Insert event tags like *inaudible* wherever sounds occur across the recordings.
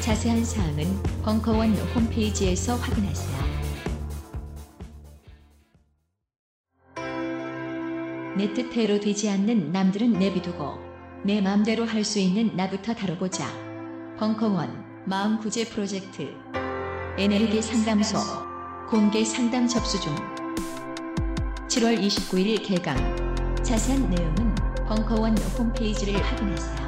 자세한 사항은 벙커원 홈페이지에서 확인하세요. 내 뜻대로 되지 않는 남들은 내비두고 내 마음대로 할 수 있는 나부터 다뤄보자. 벙커원 마음 구제 프로젝트. 에너지 상담소. 공개 상담 접수 중. 7월 29일 개강. 자세한 내용은 벙커원 홈페이지를 확인하세요.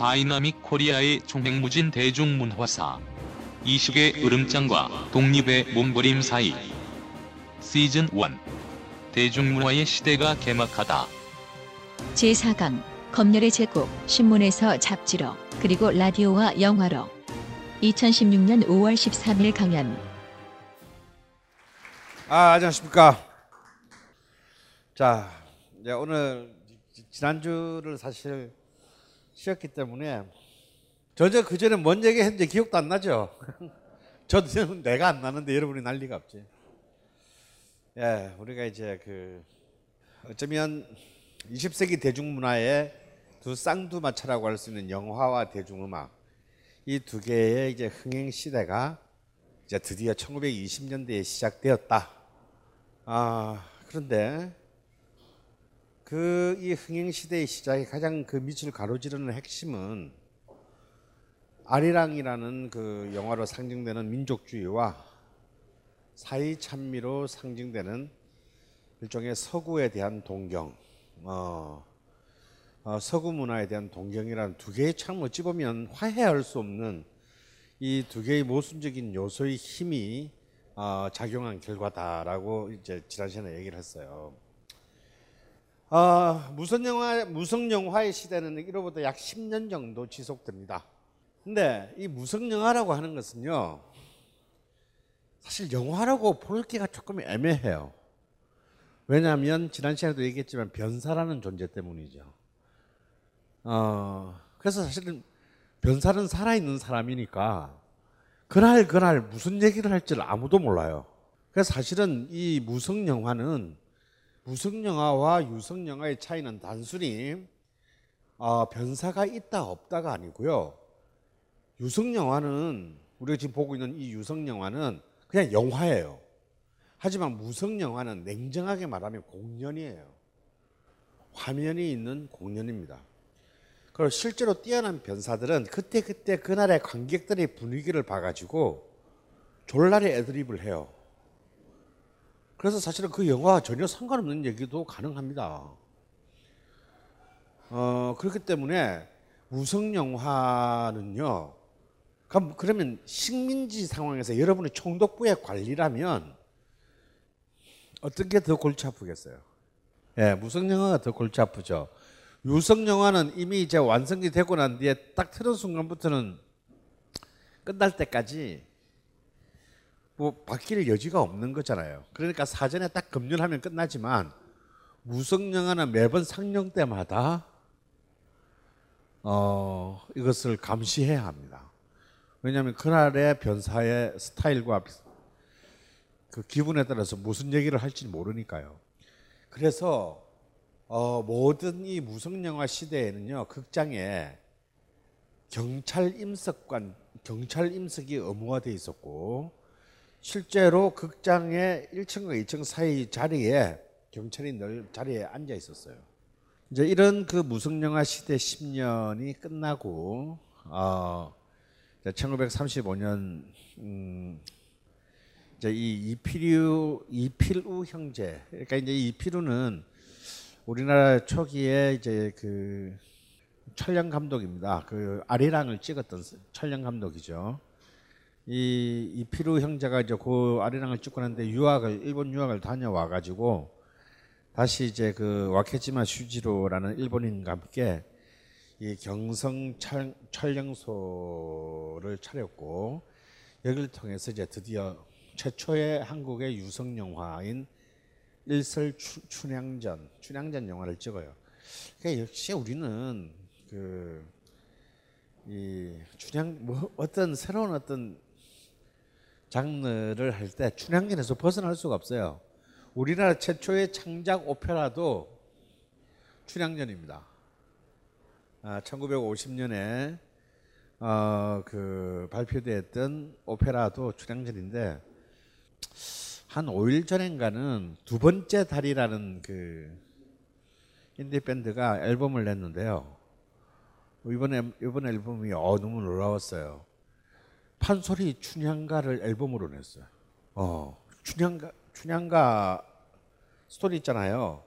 다이나믹 코리아의 총행무진 대중문화사, 이식의 으름장과 독립의 몸부림 사이. 시즌 1. 대중문화의 시대가 개막하다. 제4강 검열의 제국 신문에서 잡지로 그리고 라디오와 영화로 2016년 5월 13일 강연 아, 안녕하십니까. 자, 오늘 지- 지난주를 사실 쉬었기 때문에 저저 그 전에 뭔 얘기 했는지 기억도 안 나죠? *laughs* 저도 내가 안 나는데 여러분이 난리가 없지. 예, 우리가 이제 그 어쩌면 20세기 대중문화의 두 쌍두마차라고 할 수 있는 영화와 대중음악 이 두 개의 이제 흥행 시대가 이제 드디어 1920년대에 시작되었다. 아, 그런데 그 이 흥행 시대의 시작에 가장 그 밑을 가로지르는 핵심은 아리랑이라는 그 영화로 상징되는 민족주의와 사회 찬미로 상징되는 일종의 서구에 대한 동경, 어, 어, 서구 문화에 대한 동경이라는 두 개의 참 어찌 보면 화해할 수 없는 이 두 개의 모순적인 요소의 힘이 어, 작용한 결과다라고 이제 지난 시간에 얘기를 했어요. 어, 무성 영화 무성 영화의 시대는 이로부터 약 10년 정도 지속됩니다. 근데 이 무성 영화라고 하는 것은요. 사실 영화라고 볼 게가 조금 애매해요. 왜냐하면 지난 시간에도 얘기했지만 변사라는 존재 때문이죠. 어, 그래서 사실은 변사는 살아있는 사람이니까 그날 그날 무슨 얘기를 할지 를 아무도 몰라요. 그래서 사실은 이 무성 영화는 무성 영화와 유성 영화의 차이는 단순히 어, 변사가 있다 없다가 아니고요. 유성 영화는 우리가 지금 보고 있는 이 유성 영화는 그냥 영화예요. 하지만 무성 영화는 냉정하게 말하면 공연이에요. 화면이 있는 공연입니다. 그리고 실제로 뛰어난 변사들은 그때 그때 그날의 관객들의 분위기를 봐가지고 졸라리 애드립을 해요. 그래서 사실은 그 영화와 전혀 상관없는 얘기도 가능합니다. 어, 그렇기 때문에 무성 영화는요. 그러면 식민지 상황에서 여러분의 총독부의 관리라면 어떤 게 더 골치 아프겠어요? 예, 무성 영화가 더 골치 아프죠. 유성 영화는 이미 이제 완성이 되고 난 뒤에 딱 틀은 순간부터는 끝날 때까지 뭐 바뀔 여지가 없는 거잖아요. 그러니까 사전에 딱 검열하면 끝나지만 무성 영화는 매번 상영 때마다 어, 이것을 감시해야 합니다. 왜냐하면 그날의 변사의 스타일과 그 기분에 따라서 무슨 얘기를 할지 모르니까요. 그래서 어, 모든 이 무성 영화 시대에는요 극장에 경찰 임석관 경찰 임석이 의무화돼 있었고 실제로 극장의 1층과 2층 사이 자리에 경찰이 늘 자리에 앉아 있었어요. 이제 이런 그 무성 영화 시대 10년이 끝나고 어, 1935년 음, 이제 이 이필우 이필우 형제 그러니까 이제 이필우는 우리나라 초기에 이제 그 촬영 감독입니다. 그 아리랑을 찍었던 촬영 감독이죠. 이 이필우 형제가 이제 그 아리랑을 찍고 났는데 유학을 일본 유학을 다녀와 가지고 다시 이제 그 와케지마 슈지로라는 일본인과 함께 이 경성 촬, 촬영소를 차렸고 여기를 통해서 이제 드디어 최초의 한국의 유성 영화인 일설 추, 춘향전 춘향전 영화를 찍어요. 그러니까 역시 우리는 그 이 춘향 뭐 어떤 새로운 어떤 장르를 할 때 춘향전에서 벗어날 수가 없어요. 우리나라 최초의 창작 오페라도 춘향전입니다. 아, 1950년에 어, 그 발표됐던 오페라도 춘향전인데 한 5일 전인가는 두 번째 달이라는 그 인디 밴드가 앨범을 냈는데요. 이번 앨범이 어 너무 놀라웠어요. 판소리 춘향가를 앨범으로 냈어요. 어 춘향가 춘향가 스토리 있잖아요.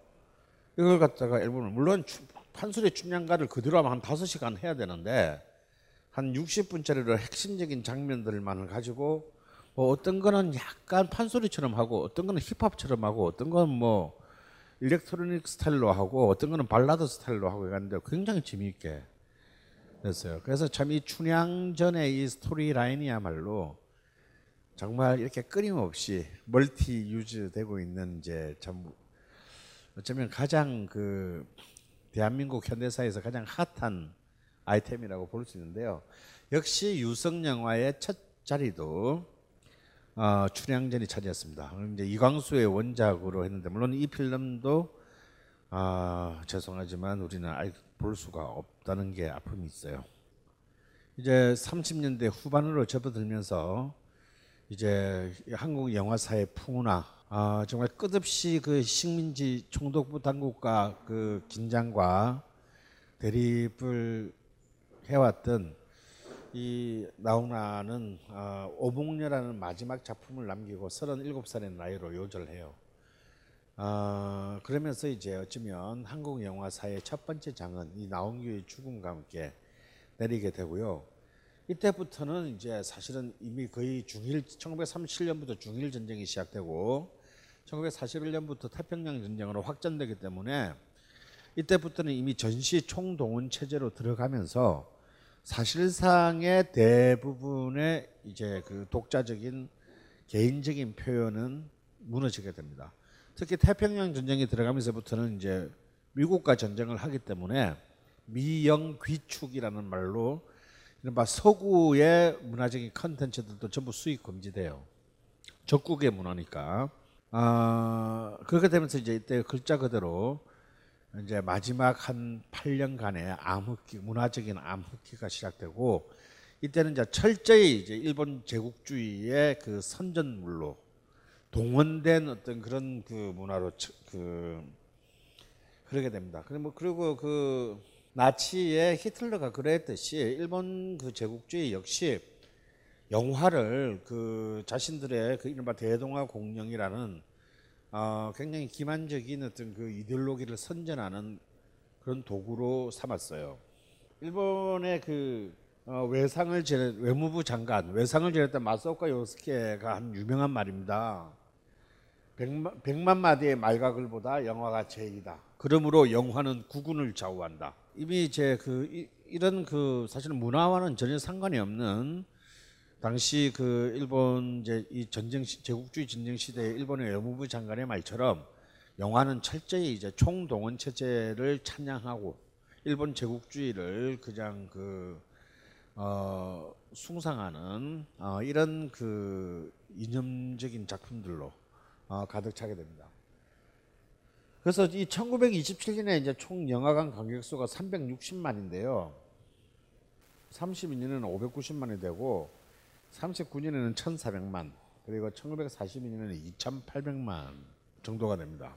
이걸 갖다가 앨범을 물론 판소리 춘향가를 그대로 하면 한 5시간 해야 되는데 한 60분짜리로 핵심적인 장면들만을 가지고 뭐 어떤 거는 약간 판소리처럼 하고 어떤 거는 힙합처럼 하고 어떤 건 뭐 electronic 스타일로 하고 어떤 거는 발라드 스타일로 하고 이랬는데 굉장히 재미있게 됐어요. 그래서 참 이 춘향전의 이 스토리 라인이야말로 정말 이렇게 끊임없이 multi-use 되고 있는 이제 참 어쩌면 가장 그 대한민국 현대사에서 가장 핫한 아이템이라고 볼 수 있는데요. 역시 유성 영화의 첫 자리도 어, 춘향전이 차지했습니다. 이제 이광수의 원작으로 했는데 물론 이 필름도 아, 죄송하지만 우리는 아직 볼 수가 없다는 게 아픔이 있어요. 이제 30년대 후반으로 접어들면서 이제 한국 영화사의 풍우나 아, 정말 끝없이 그 식민지 총독부 당국과 그 긴장과 대립을 해왔던 이 나훈아는 어, 오봉녀라는 마지막 작품을 남기고 37살의 나이로 요절해요. 어, 그러면서 이제 어쩌면 한국 영화사의 첫 번째 장은 이 나홍규의 죽음과 함께 내리게 되고요. 이때부터는 이제 사실은 이미 거의 중일 1937년부터 중일 전쟁이 시작되고 1941년부터 태평양 전쟁으로 확전되기 때문에 이때부터는 이미 전시 총동원 체제로 들어가면서 사실상의 대부분의 이제 그 독자적인 개인적인 표현은 무너지게 됩니다. 특히 태평양 전쟁이 들어가면서부터는 이제 미국과 전쟁을 하기 때문에 미영 귀축이라는 말로 이른바 서구의 문화적인 컨텐츠들도 전부 수입 금지돼요. 적국의 문화니까. 아, 그렇게 되면서 이제 이때 글자 그대로 이제 마지막 한 8년간의 암흑기, 문화적인 암흑기가 시작되고 이때는 이제 철저히 이제 일본 제국주의의 그 선전물로 동원된 어떤 그런 그 문화로 그 그러게 됩니다. 그리고 그리고 그 나치의 히틀러가 그랬듯이 일본 그 제국주의 역시 영화를 그 자신들의 그 이른바 대동아 공영이라는 어 굉장히 기만적인 어떤 그 이데올로기를 선전하는 그런 도구로 삼았어요. 일본의 그 어, 외상을 지냈 외무부 장관 외상을 지냈던 마사오카 요스케가 한 유명한 말입니다. 백만, 백만 마디의 말각을보다 영화가 제일이다. 그러므로 영화는 구군을 좌우한다. 이미 이제 그 이, 이런 그 사실은 문화와는 전혀 상관이 없는 당시 그 일본 이제 이 전쟁 시, 제국주의 전쟁 시대 일본의 외무부 장관의 말처럼 영화는 철저히 이제 총동원 체제를 찬양하고 일본 제국주의를 그냥 그 어, 숭상하는 어, 이런 그 이념적인 작품들로 어, 가득 차게 됩니다. 그래서 이 1927년에 이제 총 영화관 관객수가 360만인데요. 32년에는 590만이 되고 39년에는 1,400만 그리고 1942년에는 2,800만 정도가 됩니다.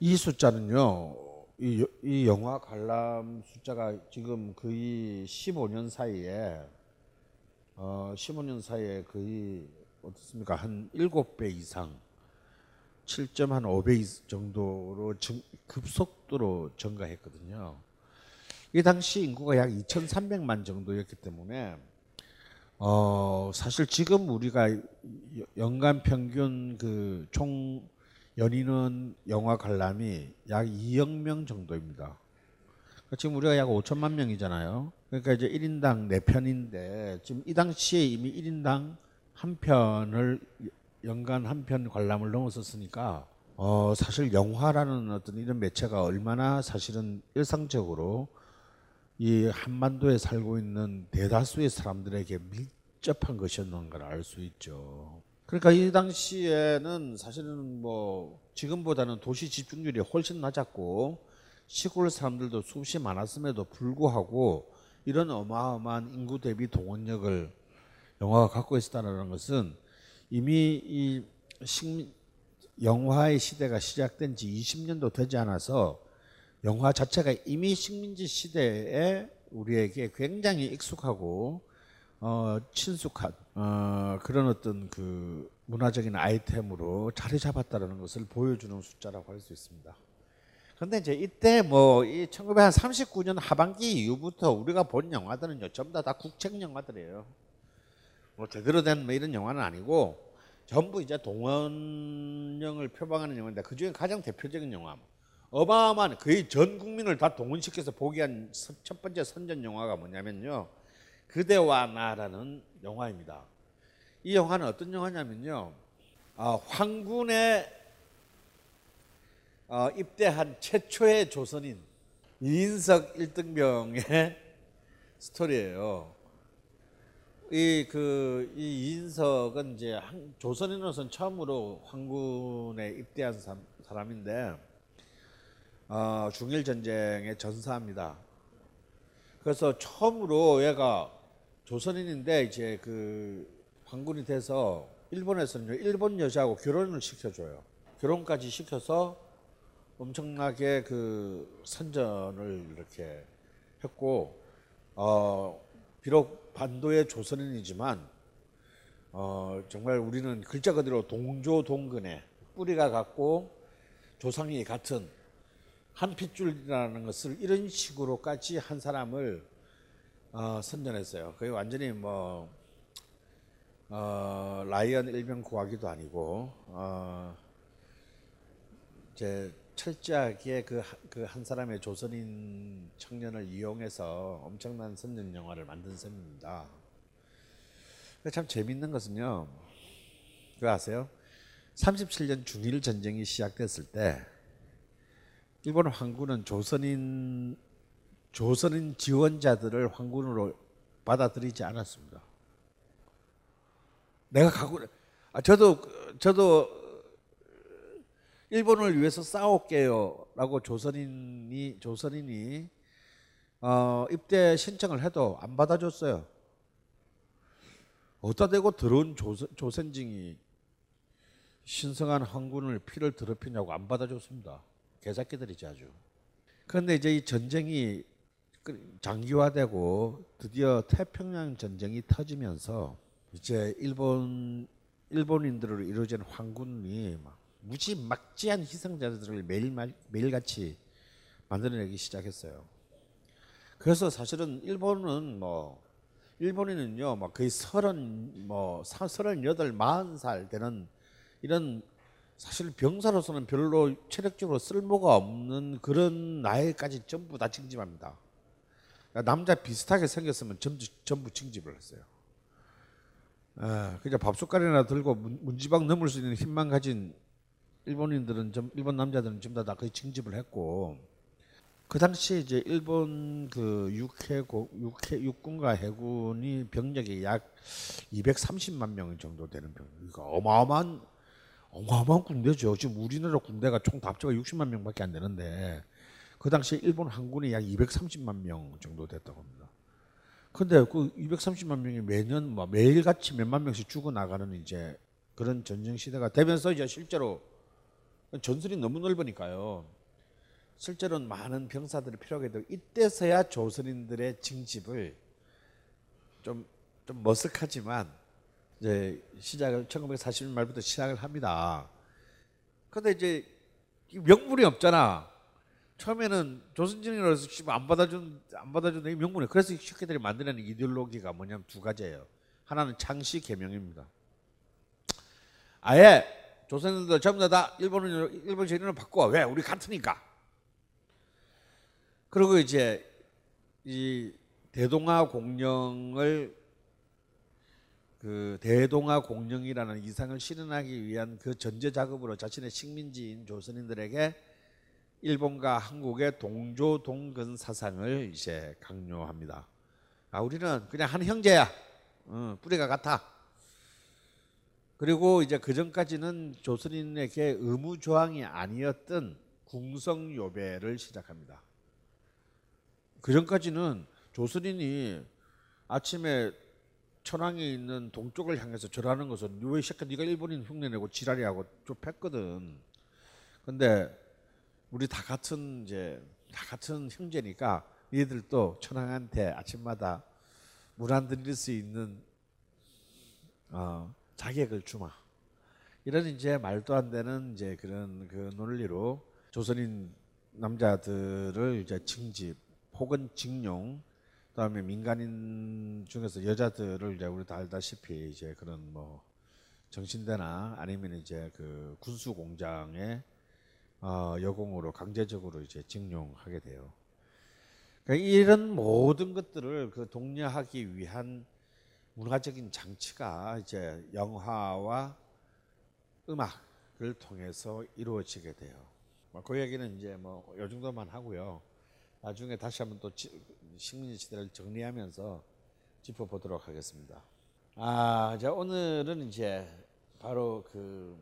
이 숫자는요. 이, 이 영화 관람 숫자가 지금 거의 15년 사이에 어 15년 사이에 거의 어떻습니까? 한 7배 이상 7.5배 정도로 정, 급속도로 증가했거든요. 이 당시 인구가 약 2,300만 정도였기 때문에 어 사실 지금 우리가 연간 평균 그 총 연인은 영화 관람이 약 2억 명 정도입니다. 그러니까 지금 우리가 약 5천만 명이잖아요. 그러니까 이제 1인당 4편인데 지금 이 당시에 이미 1인당 한 편을 연간 한 편 관람을 넘었었으니까 어 사실 영화라는 어떤 이런 매체가 얼마나 사실은 일상적으로 이 한반도에 살고 있는 대다수의 사람들에게 밀접한 것이었는가를 알 수 있죠. 그러니까 이 당시에는 사실은 뭐 지금보다는 도시 집중률이 훨씬 낮았고 시골 사람들도 수없이 많았음에도 불구하고 이런 어마어마한 인구 대비 동원력을 영화가 갖고 있었다는 것은 이미 이 식민 영화의 시대가 시작된 지 20년도 되지 않아서 영화 자체가 이미 식민지 시대에 우리에게 굉장히 익숙하고 어, 친숙한 어, 그런 어떤 그 문화적인 아이템으로 자리 잡았다는 것을 보여주는 숫자라고 할 수 있습니다. 그런데 이제 이때 뭐 이 1939년 하반기 이후부터 우리가 본 영화들은요 전부 다, 다 국책 영화들이에요. 뭐 제대로 된 뭐 이런 영화는 아니고 전부 이제 동원령을 표방하는 영화인데 그 중에 가장 대표적인 영화 어마어마한 거의 전 국민을 다 동원시켜서 보게 한 첫 번째 선전 영화가 뭐냐면요. 그대와 나라는 영화입니다. 이 영화는 어떤 영화냐면요. 어, 황군에 어, 입대한 최초의 조선인 이인석 1등병의 *laughs* 스토리예요. 이 그 이 이인석은 이제 한, 조선인으로서는 처음으로 황군에 입대한 사, 사람인데 어, 중일 전쟁에 전사합니다. 그래서 처음으로 얘가 조선인인데 이제 그 황군이 돼서 일본에서는 일본 여자하고 결혼을 시켜줘요. 결혼까지 시켜서 엄청나게 그 선전을 이렇게 했고 어 비록 반도의 조선인이지만 어 정말 우리는 글자 그대로 동조 동근의 뿌리가 같고 조상이 같은 한 핏줄이라는 것을 이런 식으로까지 한 사람을 어, 선전했어요. 그게 완전히 뭐 어, 라이언 일병 구하기도 아니고 어, 이제 철저하게 그한그 사람의 조선인 청년을 이용해서 엄청난 선전 영화를 만든 셈입니다. 참 재밌는 것은요. 그거 아세요? 37년 중일 전쟁이 시작됐을 때 일본 황군은 조선인 조선인 지원자들을 황군으로 받아들이지 않았습니다. 내가 가고 아 저도 저도 일본을 위해서 싸울게요라고 조선인이 조선인이 어, 입대 신청을 해도 안 받아줬어요. 어디다 대고 들어온 조선, 조선징이 신성한 황군을 피를 더럽히냐고 안 받아줬습니다. 개새끼들이지 아주. 그런데 이제 이 전쟁이 장기화되고 드디어 태평양 전쟁이 터지면서 이제 일본 일본인들로 이루어진 황군이 막 무지 막지한 희생자들을 매일 매일같이 만들어내기 시작했어요. 그래서 사실은 일본은 뭐 일본인은요, 막 거의 서른 뭐 사- 서른여덟, 마흔 살 되는 이런 사실 병사로서는 별로 체력적으로 쓸모가 없는 그런 나이까지 전부 다 징집합니다. 그러니까 남자 비슷하게 생겼으면 전부, 전부 징집을 했어요. 아, 그냥 밥 숟갈이나 들고 문- 문지방 넘을 수 있는 힘만 가진 일본인들은 좀 일본 남자들은 전부 다 거의 징집을 했고 그 당시에 이제 일본 그 육해 고 육해 육군과 해군이 병력이 약 230만 명 정도 되는 병. 이거 어마어마한 어마어마한 군대죠. 지금 우리나라 군대가 총 합쳐가 60만 명밖에 안 되는데 그 당시에 일본 항군이 약 230만 명 정도 됐다고 합니다. 근데 그 230만 명이 매년 뭐 매일 같이 몇만 명씩 죽어 나가는 이제 그런 전쟁 시대가 되면서 이제 실제로 전술이 너무 넓으니까요. 실제로는 많은 병사들이 필요하게 되고 이때서야 조선인들의 징집을 좀, 좀 머쓱하지만 이제 시작을 1940년 말부터 시작을 합니다. 근데 이제 이 명분이 없잖아. 처음에는 조선진이라서 안 받아준 안 받아준 이 명분이 그래서 식혜들이 만드는 이데올로기가 뭐냐면 두 가지예요. 하나는 창씨 개명입니다. 아예 조선인들 전부 다 일본은 일본 제인으로 바꿔 왜 우리 같으니까. 그리고 이제 이 대동아 공령을 그 대동아 공령이라는 이상을 실현하기 위한 그 전제 작업으로 자신의 식민지인 조선인들에게 일본과 한국의 동조 동근 사상을 이제 강요합니다. 아 우리는 그냥 한 형제야. 어, 뿌리가 같아. 그리고 이제 그 전까지는 조선인에게 의무 조항이 아니었던 궁성 요배를 시작합니다. 그 전까지는 조선인이 아침에 천황에 있는 동쪽을 향해서 절하는 것은 왜 새끼 네가 일본인 흉내내고 지랄이하고 좁혔거든. 근데 우리 다 같은 이제 다 같은 형제니까 얘들도 천황한테 아침마다 물 안 드릴 수 있는 어, 자격을 주마. 이런 이제 말도 안 되는 이제 그런 그 논리로 조선인 남자들을 이제 징집 혹은 징용 그다음에 민간인 중에서 여자들을 이제 우리 다 알다시피 이제 그런 뭐 정신대나 아니면 이제 그 군수 공장에 어, 여공으로 강제적으로 이제 징용하게 돼요. 그러니까 이런 모든 것들을 그 독려하기 위한 문화적인 장치가 이제 영화와 음악을 통해서 이루어지게 돼요. 뭐그 얘기는 이제 뭐 요 정도만 하고요. 나중에 다시 한번 또 식민지 시대를 정리하면서 짚어보도록 하겠습니다. 아, 자 오늘은 이제 바로 그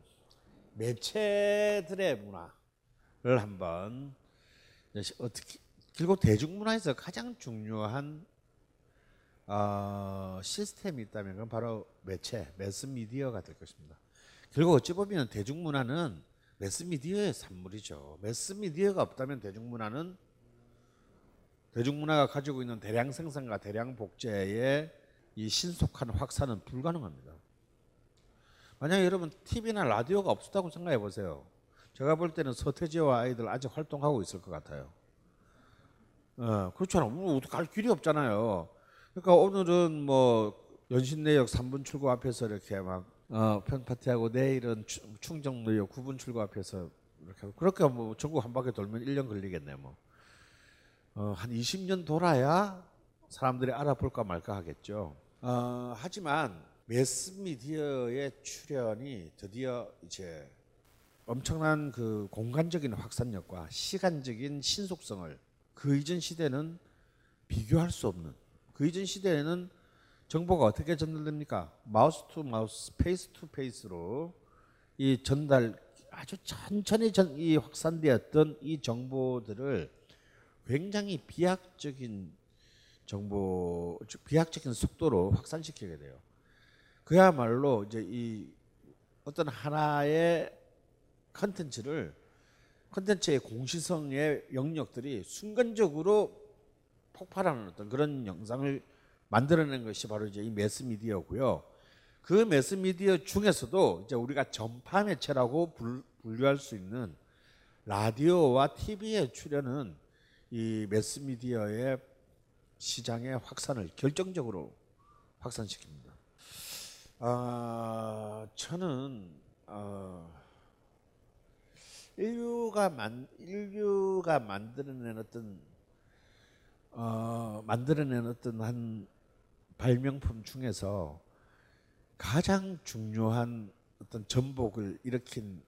매체들의 문화를 한번 어떻게 결국 대중문화에서 가장 중요한 어, 시스템이 있다면 그건 바로 매체, 매스미디어가 될 것입니다. 결국 어찌 보면 대중문화는 매스미디어의 산물이죠. 매스미디어가 없다면 대중문화는 대중문화가 가지고 있는 대량 생산과 대량 복제의 이 신속한 확산은 불가능합니다. 만약에 여러분 TV나 라디오가 없었다고 생각해 보세요. 제가 볼 때는 서태지와 아이들 아직 활동하고 있을 것 같아요. 어, 그렇잖아. 뭐갈 길이 없잖아요. 그러니까 오늘은 뭐 연신내역 3분 출구 앞에서 이렇게 막 어, 편파티하고 내일은 충- 충정로역 9분 출구 앞에서 이렇게 그렇게 뭐 전국 한 바퀴 돌면 1년 걸리겠네 뭐. 어, 한 20년 돌아야 사람들이 알아볼까 말까 하겠죠. 어, 하지만 매스미디어의 출현이 드디어 이제 엄청난 그 공간적인 확산력과 시간적인 신속성을 그 이전 시대는 비교할 수 없는 그 이전 시대에는 정보가 어떻게 전달됩니까? mouth to mouth, face to face로 이 전달 아주 천천히 전, 이 확산되었던 이 정보들을 굉장히 비약적인 정보, 즉 비약적인 속도로 확산시키게 돼요. 그야말로 이제 이 어떤 하나의 컨텐츠를 컨텐츠의 공시성의 영역들이 순간적으로 폭발하는 어떤 그런 영상을 만들어낸 것이 바로 이제 이 매스미디어고요. 그 매스미디어 중에서도 이제 우리가 전파 매체라고 분- 분류할 수 있는 라디오와 TV의 출현은 이 매스미디어의 시장의 확산을 결정적으로 확산시킵니다. 아, 저는 어, 인류가 만 인류가 만들어낸 어떤 어, 만들어낸 어떤 한 발명품 중에서 가장 중요한 어떤 전복을 일으킨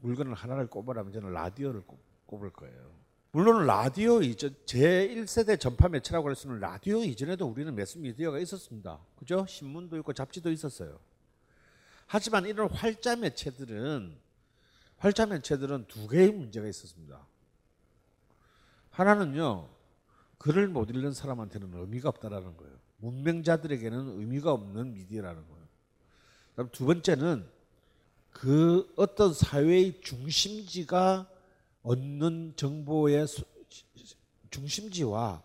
물건을 하나를 꼽으라면 저는 라디오를 꼽, 꼽을 거예요. 물론 라디오 이전 제1세대 전파 매체라고 할 수는 라디오 이전에도 우리는 매스미디어가 있었습니다. 그죠? 신문도 있고 잡지도 있었어요. 하지만 이런 활자 매체들은 활자 매체들은 두 개의 문제가 있었습니다. 하나는요. 글을 못 읽는 사람한테는 의미가 없다라는 거예요. 문명자들에게는 의미가 없는 미디어라는 거예요. 그다음 두 번째는 그 어떤 사회의 중심지가 얻는 정보의 중심지와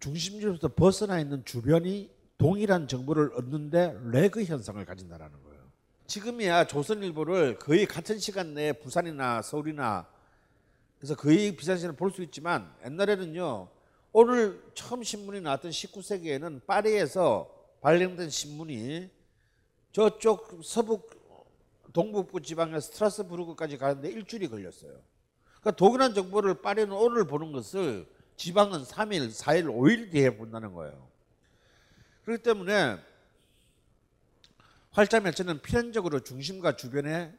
중심지로부터 벗어나 있는 주변이 동일한 정보를 얻는데 레그 현상을 가진다라는 거예요. 지금이야 조선일보를 거의 같은 시간 내에 부산이나 서울이나 그래서 거의 비슷한 시간에 볼수 있지만 옛날에는요 오늘 처음 신문이 나왔던 19세기에는 파리에서 발행된 신문이 저쪽 서북 동북부 지방의 스트라스부르크까지 가는데 일주일이 걸렸어요. 그러니까 동일한 정보를 파리는 오늘 보는 것을 지방은 3일, 4일, 5일 뒤에 본다는 거예요. 그렇기 때문에 활자 매체는 필연적으로 중심과 주변에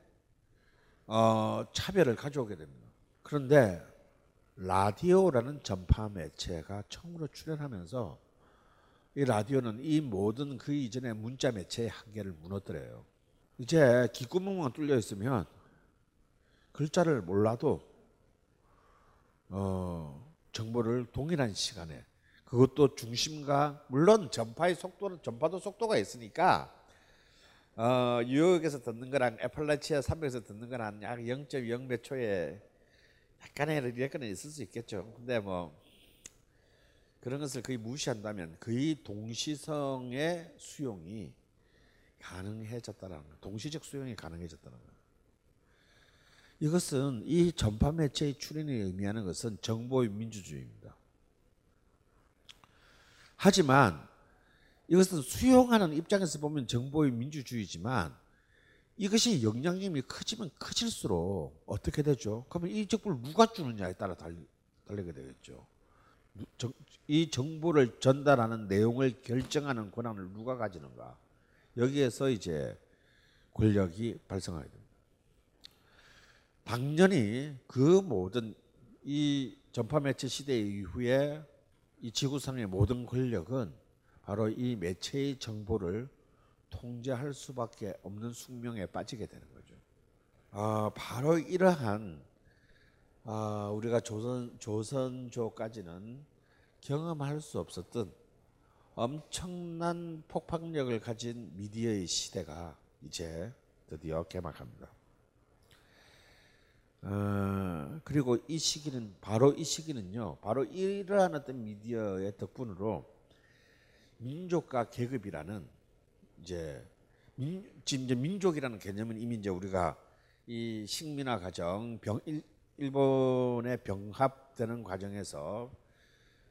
어, 차별을 가져오게 됩니다. 그런데 라디오라는 전파 매체가 처음으로 출현하면서 이 라디오는 이 모든 그 이전의 문자 매체의 한계를 무너뜨려요. 이제 귓구멍만 뚫려 있으면 글자를 몰라도 어, 정보를 동일한 시간에 그것도 중심과 물론 전파의 속도는 전파도 속도가 있으니까 어, 뉴욕에서 듣는 거랑 애플라치아 산맥에서 듣는 거랑 약 0.0 몇 초에 약간의 리레크는 있을 수 있겠죠. 근데 뭐 그런 것을 거의 무시한다면 거의 동시성의 수용이 가능해졌다는 거, 동시적 수용이 가능해졌다는 거. 이것은 이 전파 매체의 출현이 의미하는 것은 정보의 민주주의입니다. 하지만 이것은 수용하는 입장에서 보면 정보의 민주주의지만 이것이 영향력이 크지만 커질수록 어떻게 되죠? 그러면 이 정보를 누가 주느냐에 따라 달리, 달리게 되겠죠. 이 정보를 전달하는 내용을 결정하는 권한을 누가 가지는가? 여기에서 이제 권력이 발생하게 됩니다. 당연히 그 모든 이 전파 매체 시대 이후에 이 지구상의 모든 권력은 바로 이 매체의 정보를 통제할 수밖에 없는 숙명에 빠지게 되는 거죠. 아, 바로 이러한 아, 우리가 조선 조선조까지는 경험할 수 없었던 엄청난 폭발력을 가진 미디어의 시대가 이제 드디어 개막합니다. 어, 그리고 이 시기는 바로 이 시기는요. 바로 이러한 어떤 미디어의 덕분으로 민족과 계급이라는 이제 민, 지금 이제 민족이라는 개념은 이미 이제 우리가 이 식민화 과정, 병, 일, 일본의 병합되는 과정에서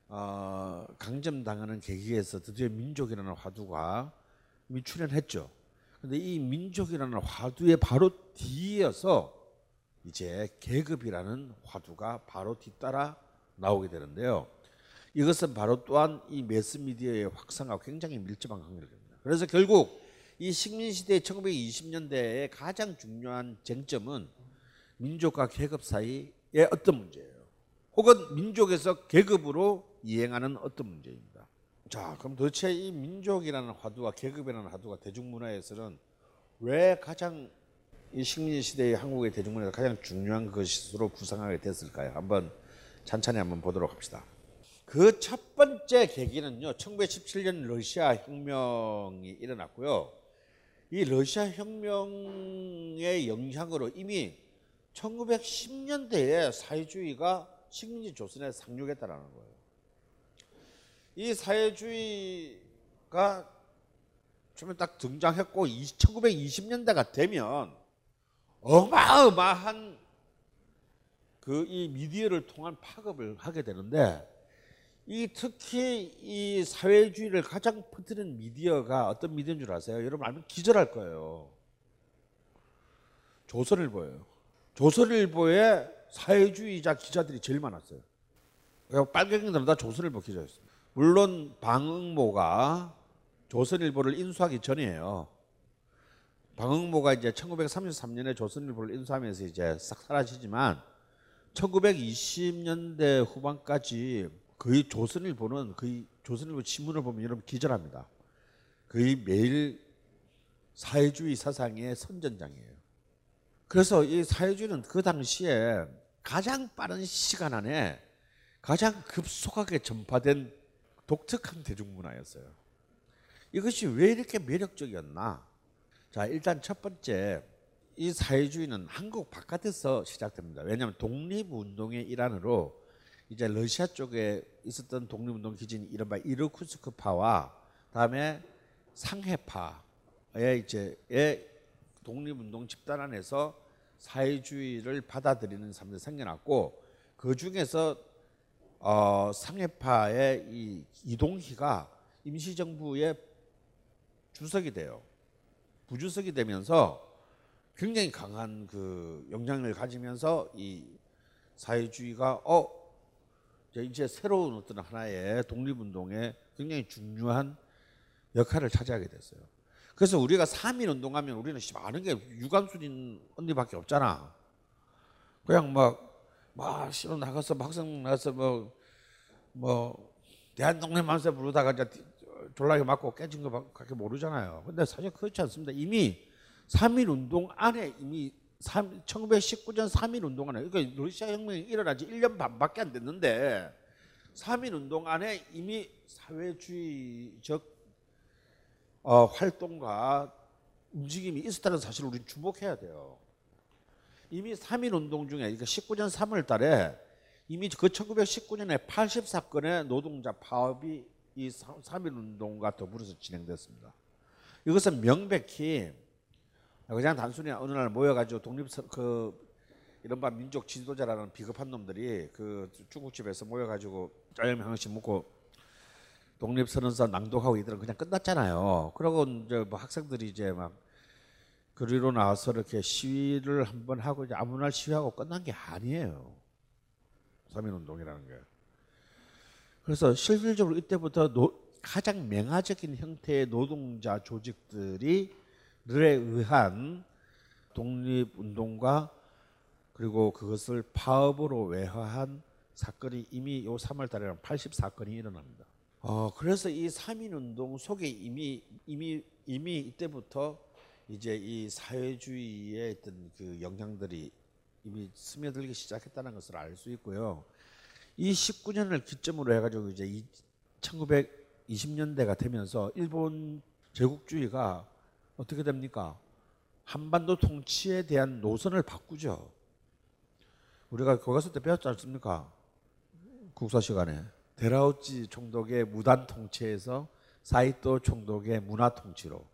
어, 강점당하는 계기에서 드디어 민족이라는 화두가 출현했죠. 근데 이 민족이라는 화두의 바로 뒤이어서 이제 계급이라는 화두가 바로 뒤따라 나오게 되는데요. 이것은 바로 또한 이 매스미디어의 확산과 굉장히 밀접한 관계를. 그래서 결국 이 식민시대 1920년대의 가장 중요한 쟁점은 민족과 계급 사이의 어떤 문제예요. 혹은 민족에서 계급으로 이행하는 어떤 문제입니다. 자, 그럼 도대체 이 민족이라는 화두와 계급이라는 화두가 대중문화에서는 왜 가장 이 식민 시대의 한국의 대중문화에서 가장 중요한 것으로 구상하게 됐을까요? 한번 찬찬히 한번 보도록 합시다. 그 첫 번째 계기는요, 1917년 러시아 혁명이 일어났고요. 이 러시아 혁명의 영향으로 이미 1910년대에 사회주의가 식민지 조선에 상륙했다라는 거예요. 이 사회주의가 처음에 딱 등장했고 1920년대가 되면 어마어마한 그 이 미디어를 통한 파급을 하게 되는데 이 특히 이 사회주의를 가장 퍼뜨리는 미디어가 어떤 미디어인 줄 아세요? 여러분 알면 기절할 거예요. 조선일보예요. 조선일보에 사회주의자 기자들이 제일 많았어요. 빨갱이들은 다 조선일보 기자였습니다. 물론 방응모가 조선일보를 인수하기 전이에요. 방응모가 이제 1933년에 조선일보를 인수하면서 이제 싹 사라지지만 1920년대 후반까지 거의 조선일보는 거의 조선일보 신문을 보면 여러분 기절합니다. 거의 매일 사회주의 사상의 선전장이에요. 그래서 이 사회주의는 그 당시에 가장 빠른 시간 안에 가장 급속하게 전파된 독특한 대중문화였어요. 이것이 왜 이렇게 매력적이었나? 자, 일단 첫 번째 이 사회주의는 한국 바깥에서 시작됩니다. 왜냐하면 독립운동의 일환으로 이제 러시아 쪽에 있었던 독립운동 기진 이른바 이르쿠스크파와 다음에 상해파의 이제의 독립운동 집단 안에서 사회주의를 받아들이는 사람들이 생겨났고 그 중에서 어, 상해파의 이 이동희가 임시정부의 주석이 돼요. 부주석이 되면서 굉장히 강한 그 영향을 가지면서 이 사회주의가 어 이제 새로운 어떤 하나의 독립운동에 굉장히 중요한 역할을 차지하게 됐어요. 그래서 우리가 3.1 운동하면 우리는 씨, 아는 게 유관순인 언니밖에 없잖아. 그냥 막, 막, 씨로 나가서, 학생 나가서 뭐, 뭐, 대한독립 만세 부르다가 이제 졸라게 맞고 깨진 거 그렇게 모르잖아요. 근데 사실 그렇지 않습니다. 이미 3.1 운동 안에 이미 3, 1919년 3.1 운동 안에 그러니까 러시아 혁명이 일어난 지 1년 반밖에 안 됐는데 3.1 운동 안에 이미 사회주의적 어, 활동과 움직임이 있었다는 사실을 우리는 주목해야 돼요. 이미 3.1 운동 중에 그러니까 19년 3월 달에 이미 그 1919년에 80사건의 노동자 파업이 이3.1 운동과 더불어서 진행됐습니다. 이것은 명백히 그냥 단순히 어느 날 모여가지고 독립 그 이른바 민족 지도자라는 비겁한 놈들이 그 중국집에서 모여가지고 짜장면 하나씩 먹고 독립선언서 낭독하고 이들은 그냥 끝났잖아요. 그러고 이제 뭐 학생들이 이제 막 그리로 나와서 이렇게 시위를 한번 하고 이제 아무 날 시위하고 끝난 게 아니에요. 3.1 운동이라는 게. 그래서 실질적으로 이때부터 노, 가장 맹아적인 형태의 노동자 조직들이 에 의한 독립운동과 그리고 그것을 파업으로 외화한 사건이 이미 요 3월 달에 80사건이 일어납니다. 어, 그래서 이3.1 운동 속에 이미 이미 이미 이때부터 이제 이 사회주의의 어떤 그 영향들이 이미 스며들기 시작했다는 것을 알 수 있고요. 이 19년을 기점으로 해 가지고 이제 1920년대가 되면서 일본 제국주의가 어떻게 됩니까? 한반도 통치에 대한 노선을 바꾸죠. 우리가 거기 갔을 때 배웠지 않습니까? 국사 시간에. 데라우치 총독의 무단 통치에서 사이토 총독의 문화 통치로.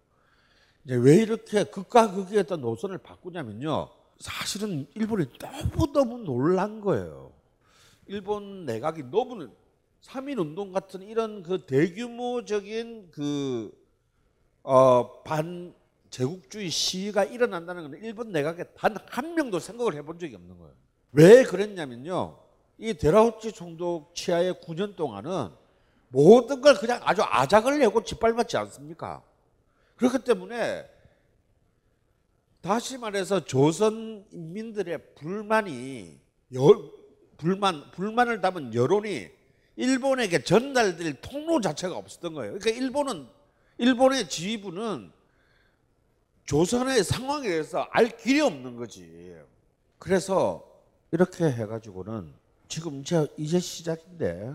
이제 왜 이렇게 극과 극의 어떤 노선을 바꾸냐면요. 사실은 일본이 너무너무 놀란 거예요. 일본 내각이 너무 3.1 운동 같은 이런 그 대규모적인 그, 어, 반 제국주의 시위가 일어난다는 건 일본 내각에 단 한 명도 생각을 해본 적이 없는 거예요. 왜 그랬냐면요. 이 데라우치 총독 치하의 9년 동안은 모든 걸 그냥 아주 아작을 내고 짓밟았지 않습니까? 그렇기 때문에 다시 말해서 조선 인민들의 불만이 여, 불만 불만을 담은 여론이 일본에게 전달될 통로 자체가 없었던 거예요. 그러니까 일본은 일본의 지휘부는 조선의 상황에 대해서 알 길이 없는 거지. 그래서 이렇게 해가지고는 지금 이제, 이제 시작인데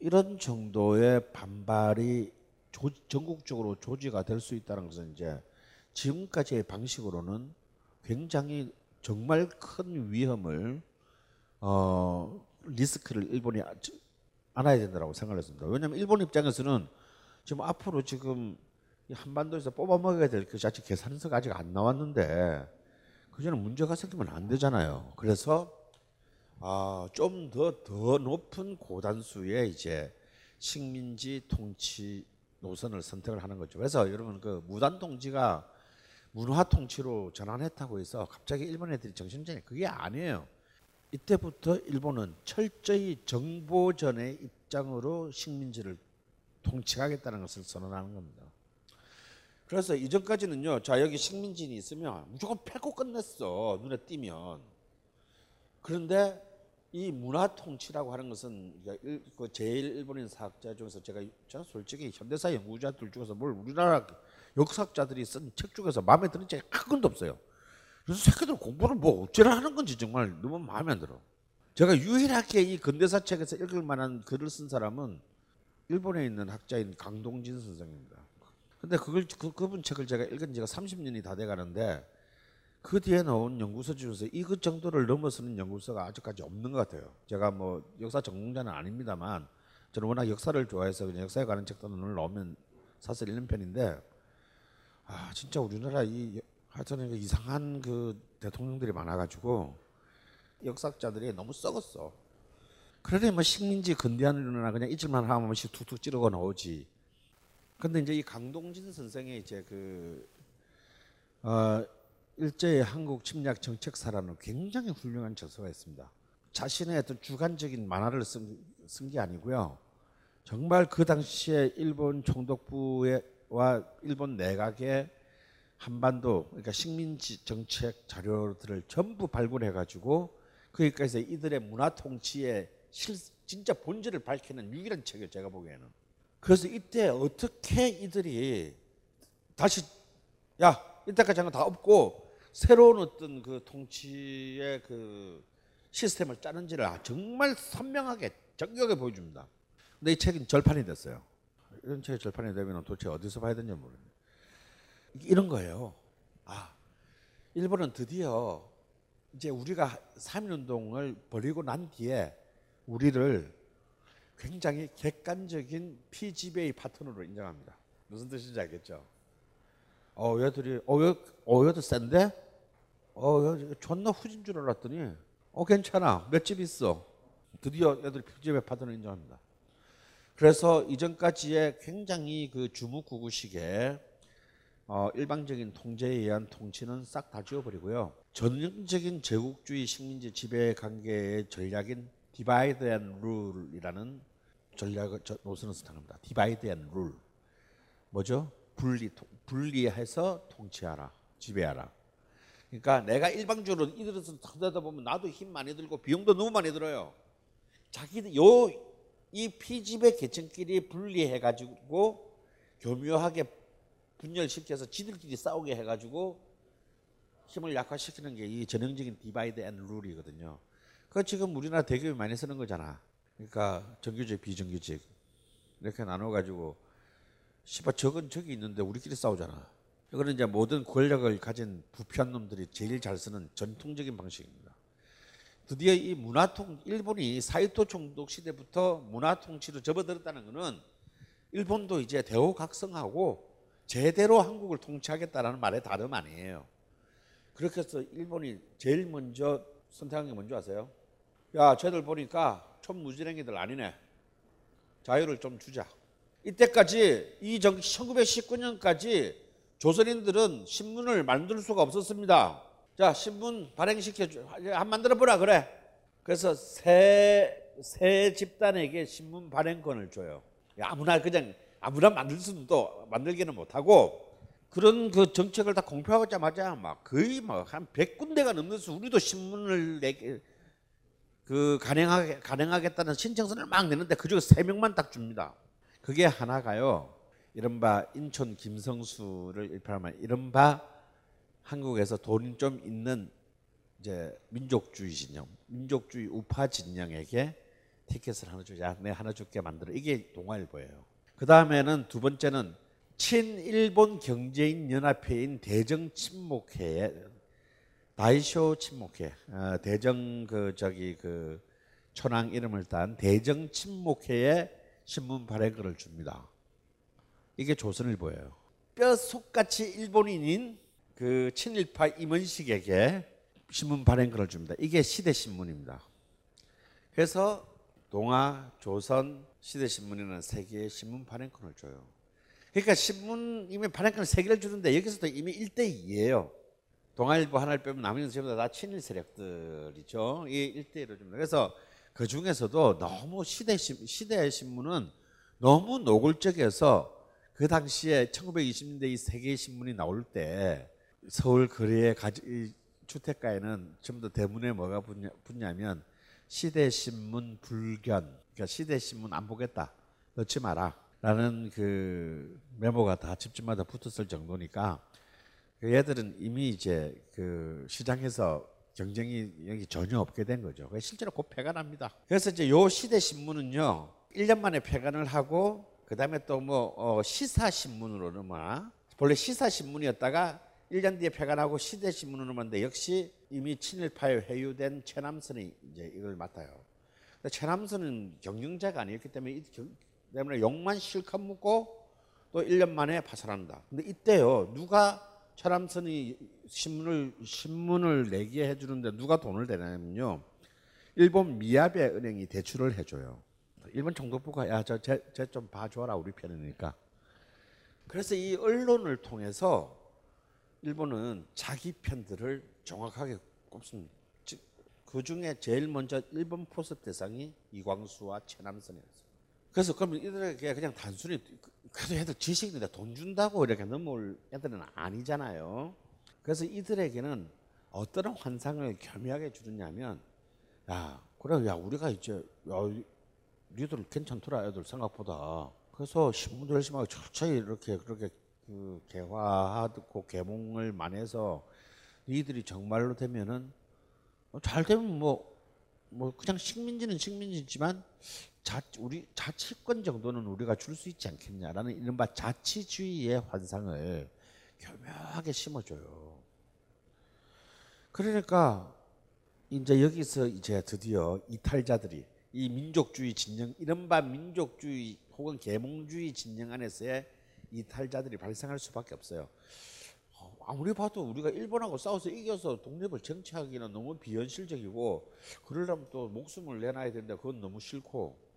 이런 정도의 반발이 조, 전국적으로 조지가 될 수 있다는 것은 이제 지금까지의 방식으로는 굉장히 정말 큰 위험을 어, 리스크를 일본이 안아야 된다고 생각했습니다. 왜냐하면 일본 입장에서는 지금 앞으로 지금 한반도에서 뽑아먹어야 될 것이 아직 계산서가 아직 안 나왔는데 그전에 문제가 생기면 안 되잖아요. 그래서 아, 좀 더 더 높은 고단수의 이제 식민지 통치 노선을 선택을 하는 거죠. 그래서 여러분 그 무단 통치가 문화 통치로 전환했다고 해서 갑자기 일본 애들이 정신전이 그게 아니에요. 이때부터 일본은 철저히 정보전의 입장으로 식민지를 통치하겠다는 것을 선언하는 겁니다. 그래서 이전까지는요, 자 여기 식민지인이 있으면 무조건 패고 끝냈어 눈에 띄면. 그런데 이 문화 통치라고 하는 것은 그 제일 일본인 사학자 중에서 제가 저는 솔직히 현대사 연구자들 중에서 뭘 우리나라 역사학자들이 쓴 책 중에서 마음에 드는 책이 한 권도 없어요. 그래서 새끼들 공부를 뭐 어째라 하는 건지 정말 너무 마음에 안 들어. 제가 유일하게 이 근대사 책에서 읽을 만한 글을 쓴 사람은 일본에 있는 학자인 강동진 선생입니다. 근데 그걸 그, 그분 책을 제가 읽은 지가 30년이 다 돼 가는데 그 뒤에 나온 연구서 중에서 이것 정도를 넘어서는 연구서가 아직까지 없는 것 같아요. 제가 뭐 역사 전공자는 아닙니다만 저는 워낙 역사를 좋아해서 그냥 역사에 관한 책도 늘 나오면 사서 읽는 편인데 아 진짜 우리나라 이 하여튼 이상한 그 대통령들이 많아가지고 역사학자들이 너무 썩었어. 그러니 뭐 식민지 근대화론이나 그냥 잊을만 하면 한 번씩 툭툭 찌르고 나오지. 근데 이제 이 강동진 선생의 이제 그 어, 일제의 한국 침략 정책사라는 굉장히 훌륭한 저서가 있습니다. 자신의 어떤 주관적인 만화를 쓴 게 아니고요. 정말 그 당시에 일본 총독부와 일본 내각의 한반도 그러니까 식민지 정책 자료들을 전부 발굴해 가지고 거기까지 이들의 문화 통치의 실 진짜 본질을 밝히는 유일한 책이에요 제가 보기에는. 그래서 이때 어떻게 이들이 다시 야 이때까지 한거다 없고 새로운 어떤 그 통치의 그 시스템을 짜는지를 정말 선명하게 정교하게 보여줍니다. 근데 이 책은 절판이 됐어요. 이런 책이 절판이 되면 도대체 어디서 봐야 되는지 모르겠어요 이런 거예요. 아, 일본은 드디어 이제 우리가 3.1운동을 벌이고 난 뒤에 우리를 굉장히 객관적인 피지배의 파트너로 인정합니다. 무슨 뜻인지 알겠죠? 어, 얘들이, 어, 얘, 어, 얘도 센데? 어, 얘 존나 후진 줄 알았더니, 어, 괜찮아. 몇 집 있어. 드디어 얘들이 피지배 파트너 인정합니다. 그래서 이전까지의 굉장히 그 주먹구구식의 어, 일방적인 통제에 의한 통치는 싹 다 지워버리고요. 전형적인 제국주의 식민지 지배 관계의 전략인 divide and rule이라는 전략을 저- 노선을 and rule. 뭐죠? 분리 통- 분리해서 통치하라. 지배하라. 그러니까 내가 일방적으로 이들에서 하다 보면 나도 힘 많이 들고 비용도 너무 많이 들어요. 자기들 요이 피지배 계층끼리 분리해 가지고 교묘하게 분열시켜서 지들끼리 싸우게 해 가지고 힘을 약화시키는 게 이 전형적인 divide and rule이거든요. 그 지금 우리나라 대기업이 많이 쓰는 거잖아. 그러니까 정규직, 비정규직 이렇게 나눠가지고 씨발 적은 저기 있는데 우리끼리 싸우잖아. 이거는 이제 모든 권력을 가진 부패한 놈들이 제일 잘 쓰는 전통적인 방식입니다. 드디어 이 문화통 일본이 사이토 총독 시대부터 문화통치로 접어들었다는 것은 일본도 이제 대호각성하고 제대로 한국을 통치하겠다라는 말의 다름 아니에요. 그렇게 해서 일본이 제일 먼저 선택한 게 뭔지 아세요? 야, 쟤들 보니까 촌무지랭이들 아니네. 자유를 좀 주자. 이때까지 이 1919년까지 조선인들은 신문을 만들 수가 없었습니다. 자, 신문 발행시켜 줘. 한 만들어 보라 그래. 그래서 새, 새 집단에게 신문 발행권을 줘요. 아무나 그냥 아무나 만들 수는 또 만들기는 못하고 그런 그 정책을 다 공표하자마자 막 거의 뭐한 100군데가 넘는서 우리도 신문을 내게 그 간행하게 간행하겠다는 신청서를 막 내는데 그중에 세 명만 딱 줍니다. 그게 하나가요. 이른바 인천 김성수를 일편하면 이른바 한국에서 돈 좀 있는 이제 민족주의 진영, 민족주의 우파 진영에게 티켓을 하나 주자. 내 하나 줄게 만들어. 이게 동아일보예요. 그 다음에는 두 번째는 친일본 경제인 연합회인 대정 친목회에 다이쇼 친목회, 어, 대정 그 저기 그 천황 이름을 딴 대정 친목회에 신문 발행글을 줍니다. 이게 조선일보예요. 뼛속같이 일본인인 그 친일파 임원식에게 신문 발행글을 줍니다. 이게 시대 신문입니다. 그래서 동아, 조선, 시대 신문에는 세 개의 신문 발행권을 줘요. 그러니까 신문 이미 발행권을 세 개를 주는데 여기서도 이미 1대 2예요. 동아일보 하나를 빼면 나머지는 전부 다 친일 세력들이죠. 이 1대 1로 줍니다. 그래서 그 중에서도 너무 시대 신 시대 신문은 너무 노골적이어서 그 당시에 1920년대 이세 개의 신문이 나올 때 서울 거리의 가지, 이 주택가에는 전부 다 대문에 뭐가 붙냐, 붙냐면 시대 신문 불견, 그러니까 시대 신문 안 보겠다, 넣지 마라. 라는 그 메모가 다 집집마다 붙었을 정도니까 그 얘들은 이미 이제 그 시장에서 경쟁이 여기 전혀 없게 된 거죠. 실제로 곧 폐간합니다. 그래서 이제 요 시대 신문은요, 1년 만에 폐간을 하고 그 다음에 또뭐 어, 시사 신문으로 넘어나 원래 시사 신문이었다가 1년 뒤에 폐간하고 시대 신문으로 넘었는데 역시 이미 친일파에 회유된 최남선이 이제 이걸 맡아요. 최남선은 경영자가 아니었기 때문에 이 경- 때문에 욕만 실컷 묻고 또 1년 만에 파산한다. 근데 이때요 누가 최남선이 신문을 신문을 내게 해주는데 누가 돈을 대냐면요 일본 미야베 은행이 대출을 해줘요. 일본 총독부가 야저쟤좀 봐줘라 우리 편이니까. 그래서 이 언론을 통해서 일본은 자기 편들을 정확하게 꼽습니다. 즉, 그 중에 제일 먼저 일본 포섭 대상이 이광수와 최남선이었어요. 그래서 그러면 이들에게 그냥 단순히 그래도 애들 지식인데 돈 준다고 이렇게 넘어올 애들은 아니잖아요. 그래서 이들에게는 어떤 환상을 겸하게 주느냐면 야 그래 야 우리가 이제 야 니들 괜찮더라 애들 생각보다 그래서 신문도 열심히 하고 철저히 이렇게 그렇게 그 개화하고 개몽을 만해서 니들이 정말로 되면은 어, 잘 되면 뭐뭐 그냥 식민지는 식민지지만 자, 우리 자치권 정도는 우리가 줄 수 있지 않겠냐라는 이른바 자치주의의 환상을 교묘하게 심어줘요. 그러니까 이제 여기서 이제 드디어 이탈자들이 이 민족주의 진영 이른바 민족주의 혹은 계몽주의 진영 안에서의 이탈자들이 발생할 수밖에 없어요. 어, 아무리 봐도 우리가 일본하고 싸워서 이겨서 독립을 쟁취하기는 너무 비현실적이고 그러려면 또 목숨을 내놔야 되는데 그건 너무 싫고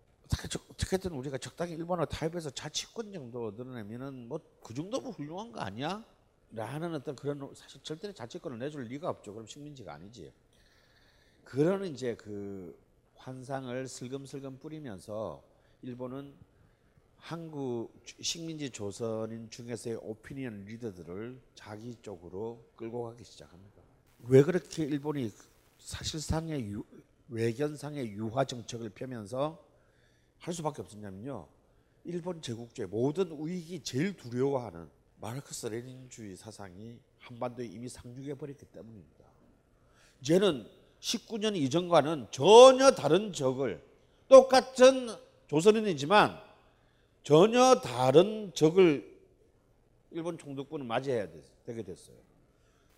어떻게든 우리가 적당히 일본하고 타협해서 자치권 정도 늘어내면은 뭐 그 정도면 훌륭한 거 아니야? 라는 어떤 그런 사실 절대 자치권을 내줄 리가 없죠. 그럼 식민지가 아니지. 그런 이제 그 환상을 슬금슬금 뿌리면서 일본은 한국 식민지 조선인 중에서의 오피니언 리더들을 자기 쪽으로 끌고 가기 시작합니다. 왜 그렇게 일본이 사실상의 유, 외견상의 유화 정책을 펴면서 할 수밖에 없었냐면요. 일본 제국주의 모든 우익이 제일 두려워하는 마르크스 레닌주의 사상이 한반도에 이미 상륙해 버렸기 때문입니다. 이제는 19년 이전과는 전혀 다른 적을 똑같은 조선인이지만 전혀 다른 적을 일본 총독부는 맞이해야 되- 되게 됐어요.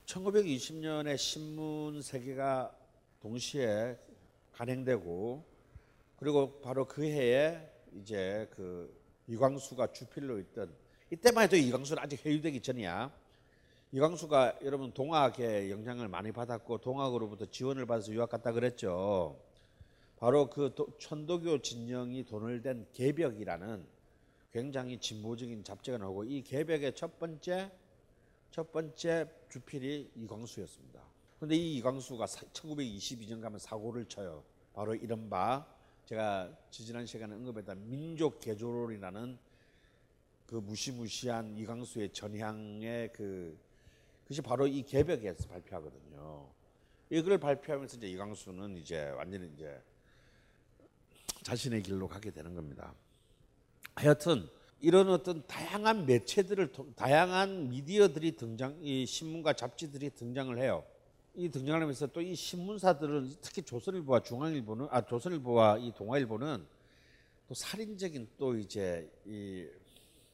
1920년에 신문 세계가 동시에 간행되고 그리고 바로 그 해에 이제 그 이광수가 주필로 있던 이때만 해도 이광수는 아직 회유되기 전이야. 이광수가 여러분 동학의 영향을 많이 받았고 동학으로부터 지원을 받아서 유학 갔다 그랬죠. 바로 그 도- 천도교 진영이 돈을 댄 개벽이라는 굉장히 진보적인 잡지가 나오고 이 개벽의 첫 번째 첫 번째 주필이 이광수였습니다. 그런데 이 이광수가 1922년 가면 사고를 쳐요. 바로 이른바 제가 지지난 시간에 언급했던 민족 개조론이라는 그 무시무시한 이광수의 전향의 그 그것이 바로 이 개벽에서 발표하거든요. 이걸 발표하면서 이제 이광수는 이제 완전히 이제 자신의 길로 가게 되는 겁니다. 하여튼 이런 어떤 다양한 매체들을 통- 다양한 미디어들이 등장, 이 신문과 잡지들이 등장을 해요. 이 등장을 하면서 또 이 신문사들은 특히 조선일보와 중앙일보는 아 조선일보와 이 동아일보는 또 살인적인 또 이제 이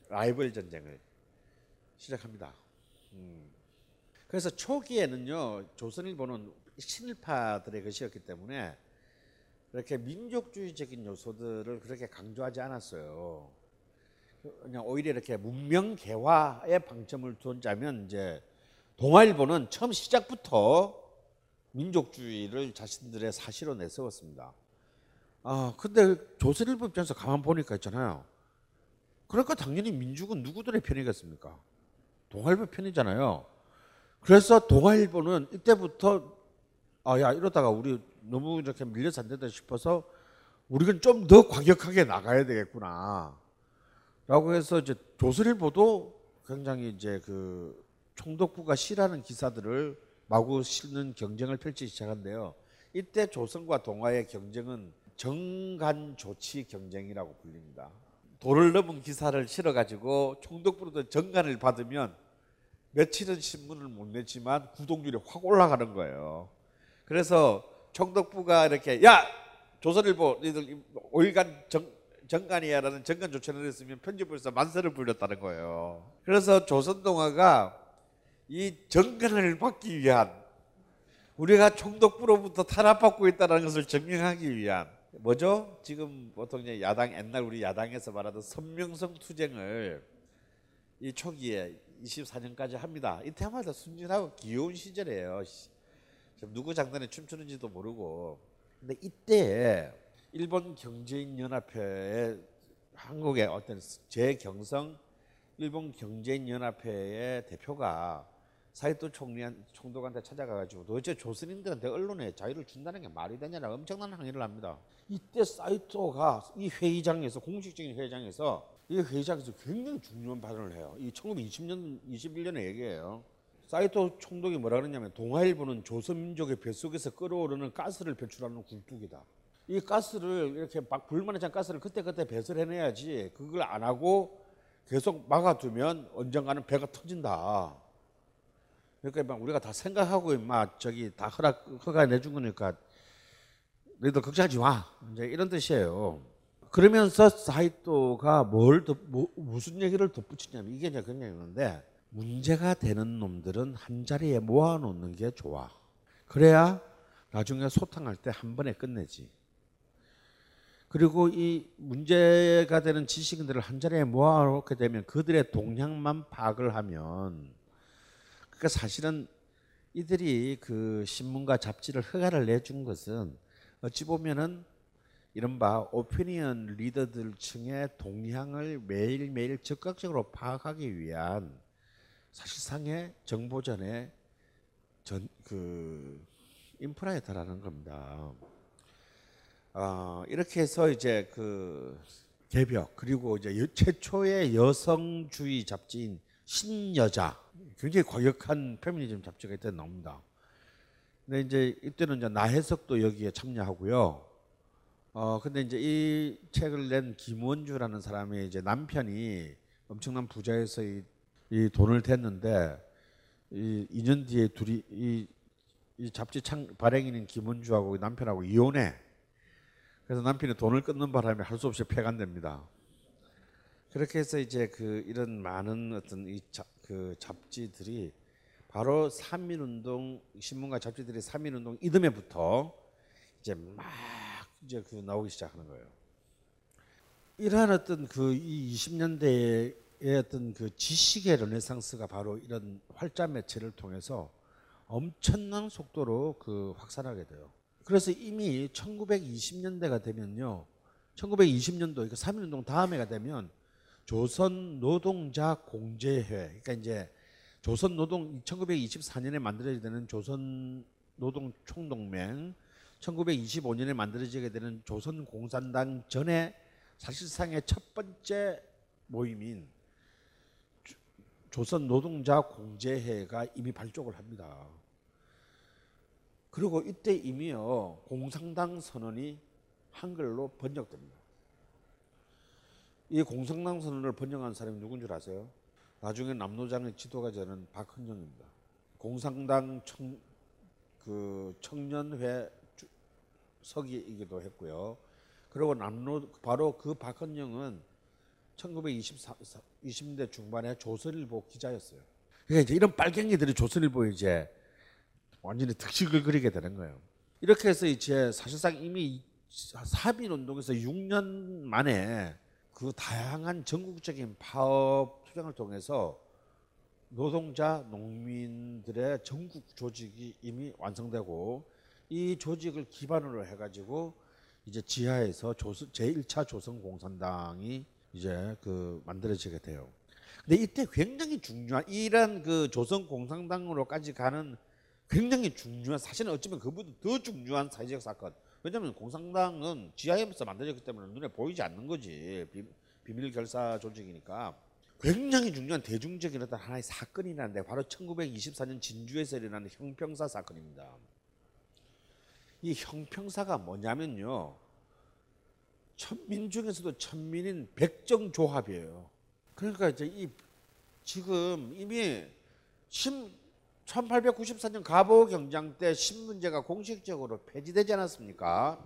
라이벌 전쟁을 시작합니다. 음. 그래서 초기에는요 조선일보는 친일파들의 것이었기 때문에 이렇게 민족주의적인 요소들을 그렇게 강조하지 않았어요. 그냥 오히려 이렇게 문명 개화에 방점을 둔자면 이제 동아일보는 처음 시작부터 민족주의를 자신들의 사시로 내세웠습니다. 아 근데 조선일보 입장에서 가만 보니까 있잖아요. 그러니까 당연히 민중은 누구들의 편이겠습니까? 동아일보 편이잖아요. 그래서 동아일보는 이때부터 아 야 이러다가 우리 너무 이렇게 밀려서 안 된다 싶어서 우리는 좀 더 과격하게 나가야 되겠구나. 라고 해서 이제 조선일보도 굉장히 이제 그 총독부가 싫어하는 기사들을 마구 실는 경쟁을 펼치기 시작한데요. 이때 조선과 동아의 경쟁은 정간 조치 경쟁이라고 불립니다. 도를 넘은 기사를 실어가지고 총독부로부터 정간을 받으면 며칠은 신문을 못 냈지만 구독률이 확 올라가는 거예요. 그래서 총독부가 이렇게 야 조선일보 니들 5일간 정, 정간이야라는 정간 조치를 했으면 편집부에서 만세를 불렸다는 거예요. 그래서 조선동화가 이 정간을 받기 위한 우리가 총독부로부터 탄압받고 있다는 것을 증명하기 위한 뭐죠? 지금 보통 이제 야당 옛날 우리 야당에서 말하던 선명성 투쟁을 이 초기에 24년까지 합니다. 이때마다 순진하고 귀여운 시절이에요. 지금 누구 장단에 춤추는지도 모르고. 근데 이때 일본 경제인 연합회의 한국의 어떤 재경성 일본 경제인 연합회의 대표가 사이토 총리한 총독한테 찾아가가지고 도대체 조선인들한테 언론에 자유를 준다는 게 말이 되냐라 엄청난 항의를 합니다. 이때 사이토가 이 회의장에서 공식적인 회의장에서 이 회의장에서 굉장히 중요한 발언을 해요. 이 1920년 21년의 얘기예요. 사이토 총독이 뭐라 그러냐면 동아일보는 조선민족의 뱃속에서 끓어오르는 가스를 배출하는 굴뚝이다. 이 가스를 이렇게 막 불만에 찬 가스를 그때그때 배설해내야지 그걸 안 하고 계속 막아두면 언젠가는 배가 터진다. 그러니까 막 우리가 다 생각하고 임마 저기 다 허락 허가 내준 거니까 너희들 걱정하지 마. 이제 이런 뜻이에요. 그러면서 사이토가 뭘 더, 뭐, 무슨 얘기를 덧붙이냐면 이게 이제 그냥 있는데 문제가 되는 놈들은 한 자리에 모아놓는 게 좋아. 그래야 나중에 소탕할 때 한 번에 끝내지. 그리고 이 문제가 되는 지식인들을 한 자리에 모아놓게 되면 그들의 동향만 파악을 하면 그러니까 사실은 이들이 그 신문과 잡지를 허가를 내준 것은 어찌 보면은 이른바 오피니언 리더들 층의 동향을 매일매일 적극적으로 파악하기 위한 사실상의 정보전의 전, 그 인프라에 달하는 겁니다. 어, 이렇게 해서 이제 그 개벽 그리고 이제 최초의 여성주의 잡지인 신여자 굉장히 과격한 페미니즘 잡지가 이때 나옵니다. 근데 이제 이때는 이제 나혜석도 여기에 참여하고요. 어 근데 이제 이 책을 낸 김원주라는 사람의 이제 남편이 엄청난 부자에서 이, 이 돈을 댔는데 이 2년 뒤에 둘이 이, 이 잡지 창 발행인인 김원주하고 남편하고 이혼해. 그래서 남편이 돈을 끊는 바람에 할 수 없이 폐간됩니다. 그렇게 해서 이제 그 이런 많은 어떤 이 자, 그 잡지들이 바로 삼민운동 신문과 잡지들이 삼민운동 이듬해부터 이제 막 이제 그 나오기 시작하는 거예요. 이러한 어떤 그 이 20년대의 어떤 그 지식의 르네상스가 바로 이런 활자 매체를 통해서 엄청난 속도로 그 확산하게 돼요. 그래서 이미 1920년대가 되면요. 1920년도 그러니까 3.1운동 다음해가 되면 조선 노동자 공제회 그러니까 이제 조선 노동 1924년에 만들어지게 되는 조선 노동 총동맹 1925년에 만들어지게 되는 조선 공산당 전에 사실상의 첫 번째 모임인 조선 노동자 공제회가 이미 발족을 합니다. 그리고 이때 이미요 공산당 선언이 한글로 번역됩니다. 이 공산당 선언을 번역한 사람이 누군 줄 아세요? 나중에 남노장의 지도가 되는 박헌영입니다. 공산당 청, 그 청년회 서기이기도 했고요. 그리고 남노 바로 그 박헌영은 1924 20대 중반에 조선일보 기자였어요. 그러니까 이제 이런 빨갱이들이 조선일보에 이제 완전히 특식을 그리게 되는 거예요. 이렇게 해서 이제 사실상 이미 사빈 운동에서 6년 만에 그 다양한 전국적인 파업 투쟁을 통해서 노동자, 농민들의 전국 조직이 이미 완성되고 이 조직을 기반으로 해가지고 이제 지하에서 조선 제1차 조선 공산당이 이제 그 만들어지게 돼요. 근데 이때 굉장히 중요한 이런 그 조선 공산당으로까지 가는 굉장히 중요한 사실은 어쩌면 그보다 더 중요한 사회적 사건. 왜냐하면 공산당은 지하에서 만들어졌기 때문에 눈에 보이지 않는 거지 비, 비밀 결사 조직이니까 굉장히 중요한 대중적인 어떤 하나의 사건이 일어났는데 바로 1924년 진주에서 일어난 형평사 사건입니다. 이 형평사가 뭐냐면요. 천민 중에서도 천민인 백정조합이에요. 그러니까 이제 이 지금 이미 심 1894년 가보 경장 때 신문제가 공식적으로 폐지되지 않았습니까?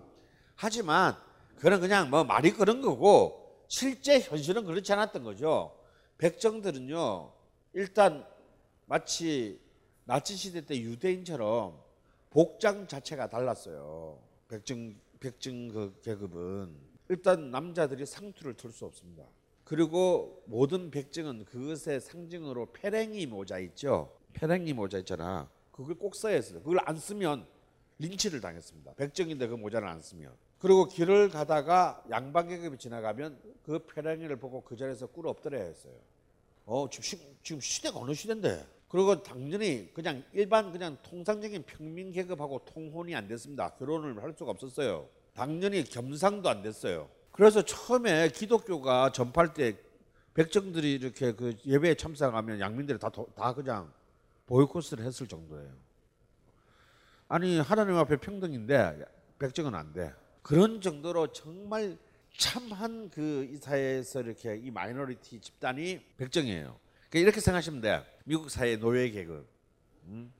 하지만 그건 그냥 뭐 말이 그런 거고 실제 현실은 그렇지 않았던 거죠. 백정들은요 일단 마치 나치 시대 때 유대인처럼 복장 자체가 달랐어요. 백정 백정 그 계급은 일단 남자들이 상투를 틀 수 없습니다. 그리고 모든 백정은 그것의 상징으로 페랭이 모자 있죠. 페랭이 모자 있잖아. 그걸 꼭 써야 했어요. 그걸 안 쓰면 린치를 당했습니다. 백정인데 그 모자를 안 쓰면. 그리고 길을 가다가 양반 계급이 지나가면 그 페랭이를 보고 그 자리에서 꿇어 엎드려야 했어요. 어, 지금, 시, 지금 시대가 어느 시대인데? 그리고 당연히 그냥 일반 그냥 통상적인 평민 계급하고 통혼이 안 됐습니다. 결혼을 할 수가 없었어요. 당연히 겸상도 안 됐어요. 그래서 처음에 기독교가 전파할 때 백정들이 이렇게 그 예배에 참석하면 양민들이 다, 도- 다 그냥 보이콧을 했을 정도예요. 아니 하나님 앞에 평등인데 백정은 안 돼. 그런 정도로 정말 참한 그 이 사회에서 이렇게 이 minority 집단이 백정이에요. 그러니까 이렇게 생각하시면 돼. 미국 사회 노예 계급, 음?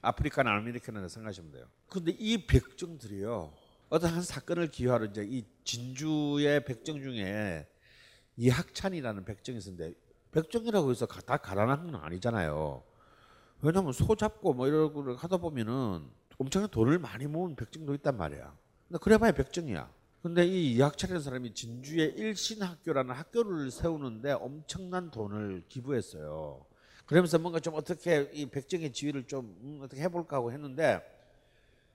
아프리카나 아메리카나 생각하시면 돼요. 근데 이 백정들이요. 어떤 한 사건을 기여하러 이제 이 진주의 백정 중에 이 학찬이라는 백정이 있었는데 백정이라고 해서 가- 다 가난한 건 아니잖아요. 왜냐면 소 잡고 뭐걸 하다 보면은 엄청난 돈을 많이 모은 백정도 있단 말이야. 근데 그래봐야 백정이야. 근데 이 이학찬이라는 사람이 진주에 일신학교라는 학교를 세우는데 엄청난 돈을 기부했어요. 그러면서 뭔가 좀 어떻게 이 백정의 지위를 좀 음, 어떻게 해볼까 하고 했는데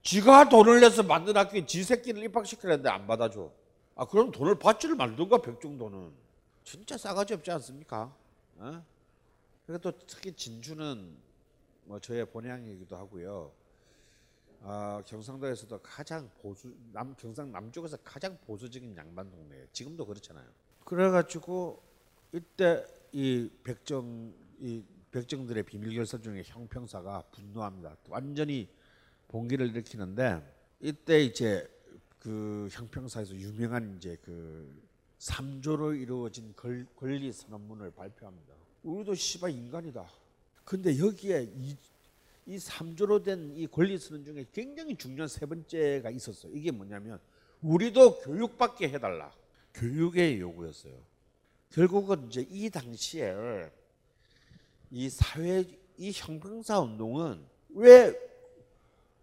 지가 돈을 내서 만든 학교에 지 새끼를 입학시키려는데 안 받아줘. 아 그럼 돈을 받지를 말든가 백정 돈은 진짜 싸가지 없지 않습니까? 어? 그리고 또 특히 진주는 뭐 저의 본향이기도 하고요. 아, 경상도에서도 가장 보수 남 경상 남쪽에서 가장 보수적인 양반 동네예요. 지금도 그렇잖아요. 그래가지고 이때 이 백정 이 백정들의 비밀 결사 중에 형평사가 분노합니다. 완전히 봉기를 일으키는데 이때 이제 그 형평사에서 유명한 이제 그 삼조로 이루어진 걸, 권리 선언문을 발표합니다. 우리도 씨발 인간이다. 근데 여기에 이, 이 삼조로 된 이 권리 선언 중에 굉장히 중요한 세 번째가 있었어요. 이게 뭐냐면 우리도 교육받게 해달라. 교육의 요구였어요. 결국은 이제 이 당시에 이 사회 이 형평사 운동은 왜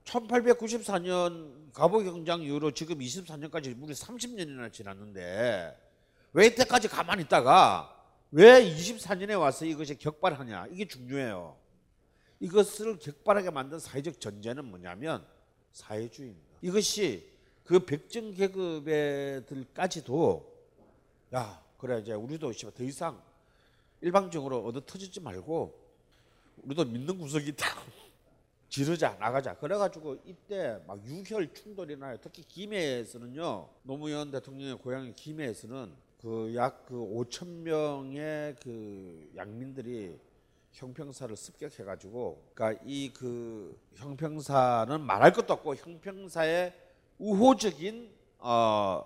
1894년 갑오경장 이후로 지금 24년까지 무려 30년이나 지났는데 왜 이때까지 가만히 있다가 왜 24년에 와서 이것이 격발하냐 이게 중요해요. 이것을 격발하게 만든 사회적 전제는 뭐냐면 사회주의입니다. 이것이 그 백정 계급에들까지도 야 그래 이제 우리도 더 이상 일방적으로 얻어 터지지 말고 우리도 믿는 구석이 있다. *laughs* 지르자 나가자 그래가지고 이때 막 유혈 충돌이 나요 특히 김해에서는요 노무현 대통령의 고향인 김해에서는 그 약 그 5천 명의 그 양민들이 형평사를 습격해 가지고 그러니까 이 그 형평사는 말할 것도 없고 형평사의 우호적인 어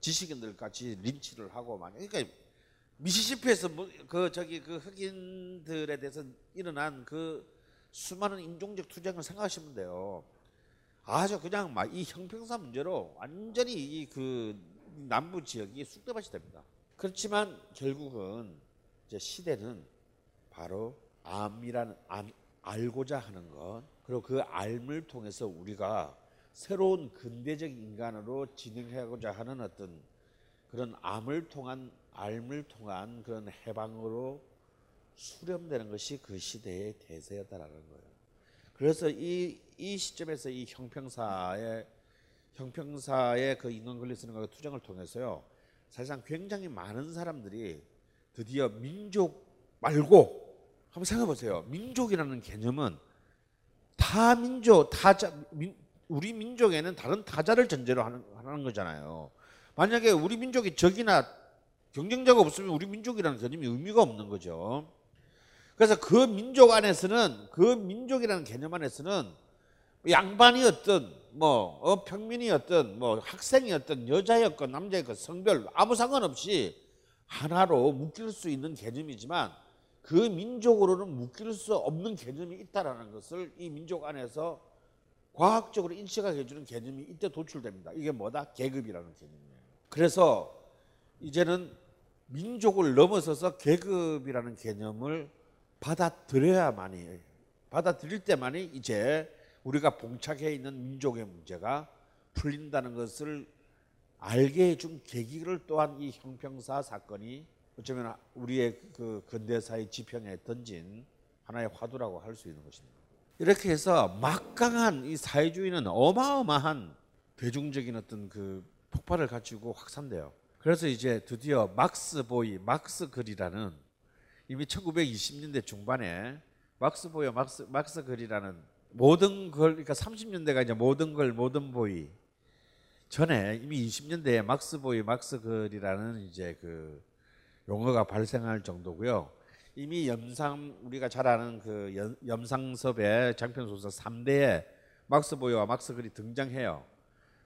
지식인들까지 린치를 하고 막 그러니까 미시시피에서 뭐그 저기 그 흑인들에 대해서 일어난 그 수많은 인종적 투쟁을 생각하시면 돼요. 아주 그냥 막 이 형평사 문제로 완전히 이그 남부 지역이 쑥대밭이 됩니다. 그렇지만 결국은 이제 시대는 바로 암이라는 암, 알고자 하는 것 그리고 그 알을 통해서 우리가 새로운 근대적 인간으로 진행하고자 하는 어떤 그런 암을 통한 알을 통한 그런 해방으로 수렴되는 것이 그 시대의 대세였다라는 거예요. 그래서 이, 이 시점에서 이 형평사의 형평사의 그 인간 권리 쓰는 거 투쟁을 통해서요. 사실상 굉장히 많은 사람들이 드디어 민족 말고 한번 생각해 보세요. 민족이라는 개념은 타민족, 타자, 민, 우리 민족에는 다른 타자를 전제로 하는, 하는 거잖아요. 만약에 우리 민족이 적이나 경쟁자가 없으면 우리 민족이라는 개념이 의미가 없는 거죠. 그래서 그 민족 안에서는 그 민족이라는 개념 안에서는 양반이었든 뭐 어, 평민이었든 뭐 학생이었든 여자였건 남자였건 성별 아무 상관없이 하나로 묶일 수 있는 개념이지만 그 민족으로는 묶일 수 없는 개념이 있다라는 것을 이 민족 안에서 과학적으로 인식하게 해주는 개념이 이때 도출됩니다. 이게 뭐다? 계급이라는 개념이에요. 그래서 이제는 민족을 넘어서서 계급이라는 개념을 받아들여야만이 받아들일 때만이 이제 우리가 봉착해 있는 민족의 문제가 풀린다는 것을 알게 해준 계기를 또한 이 형평사 사건이 어쩌면 우리의 그 근대사의 지평에 던진 하나의 화두라고 할 수 있는 것입니다. 이렇게 해서 막강한 이 사회주의는 어마어마한 대중적인 어떤 그 폭발을 가지고 확산돼요. 그래서 이제 드디어 막스 보이, 막스 글이라는 이미 1920년대 중반에 막스 보이, 막스, 막스 글이라는 모든 걸, 그러니까 30년대가 이제 모든 걸, 모든 보이 전에 이미 20년대에 막스 보이, 막스 글이라는 이제 그 용어가 발생할 정도고요. 이미 염상 우리가 잘 아는 그 염상섭의 장편 소설 3대에 막스 보이와 막스 글이 등장해요.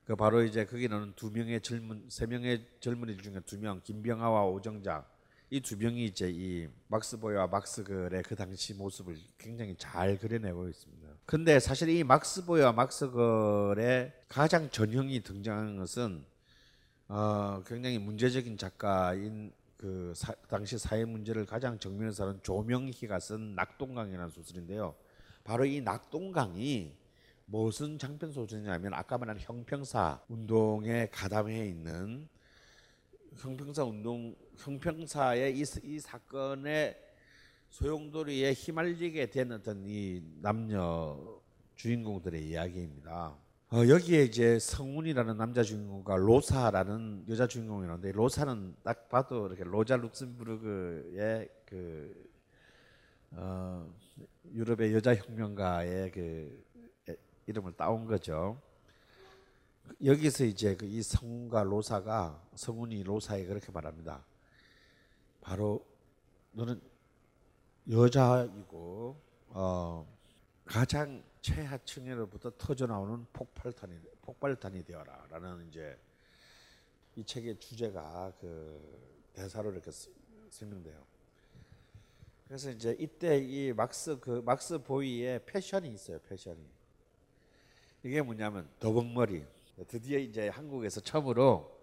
그 바로 이제 거기는 두 명의 젊은 세 명의 젊은이 중에 두 명 김병하와 오정작 이 두 명이 이제 이 막스 보이와 막스 글의 그 당시 모습을 굉장히 잘 그려내고 있습니다. 근데 사실 이 막스 보이와 막스 글의 가장 전형이 등장하는 것은 어, 굉장히 문제적인 작가인 그 사, 당시 사회 문제를 가장 정면에서 하는 조명희가 쓴 낙동강이라는 소설인데요. 바로 이 낙동강이 무슨 장편 소설이냐면 아까 말한 형평사 운동에 가담해 있는 형평사 운동 형평사의 이, 이 사건의 소용돌이에 휘말리게 된 어떤 이 남녀 주인공들의 이야기입니다. 어, 여기에 이제 성운이라는 남자 주인공과 로사라는 여자 주인공이 있는데 로사는 딱 봐도 이렇게 로자 룩셈부르크의 그 어, 유럽의 여자 혁명가의 그 이름을 따온 거죠. 여기서 이제 그 이 성운과 로사가 성운이 로사에 그렇게 말합니다. 바로 너는 여자이고 어, 가장 최하층으로부터 터져 나오는 폭발탄이 폭발탄이 되어라라는 이제 이 책의 주제가 그 대사로 이렇게 설명돼요. 그래서 이제 이때 이 막스 그 막스 보이의 패션이 있어요. 패션이 이게 뭐냐면 더벅머리. 드디어 이제 한국에서 처음으로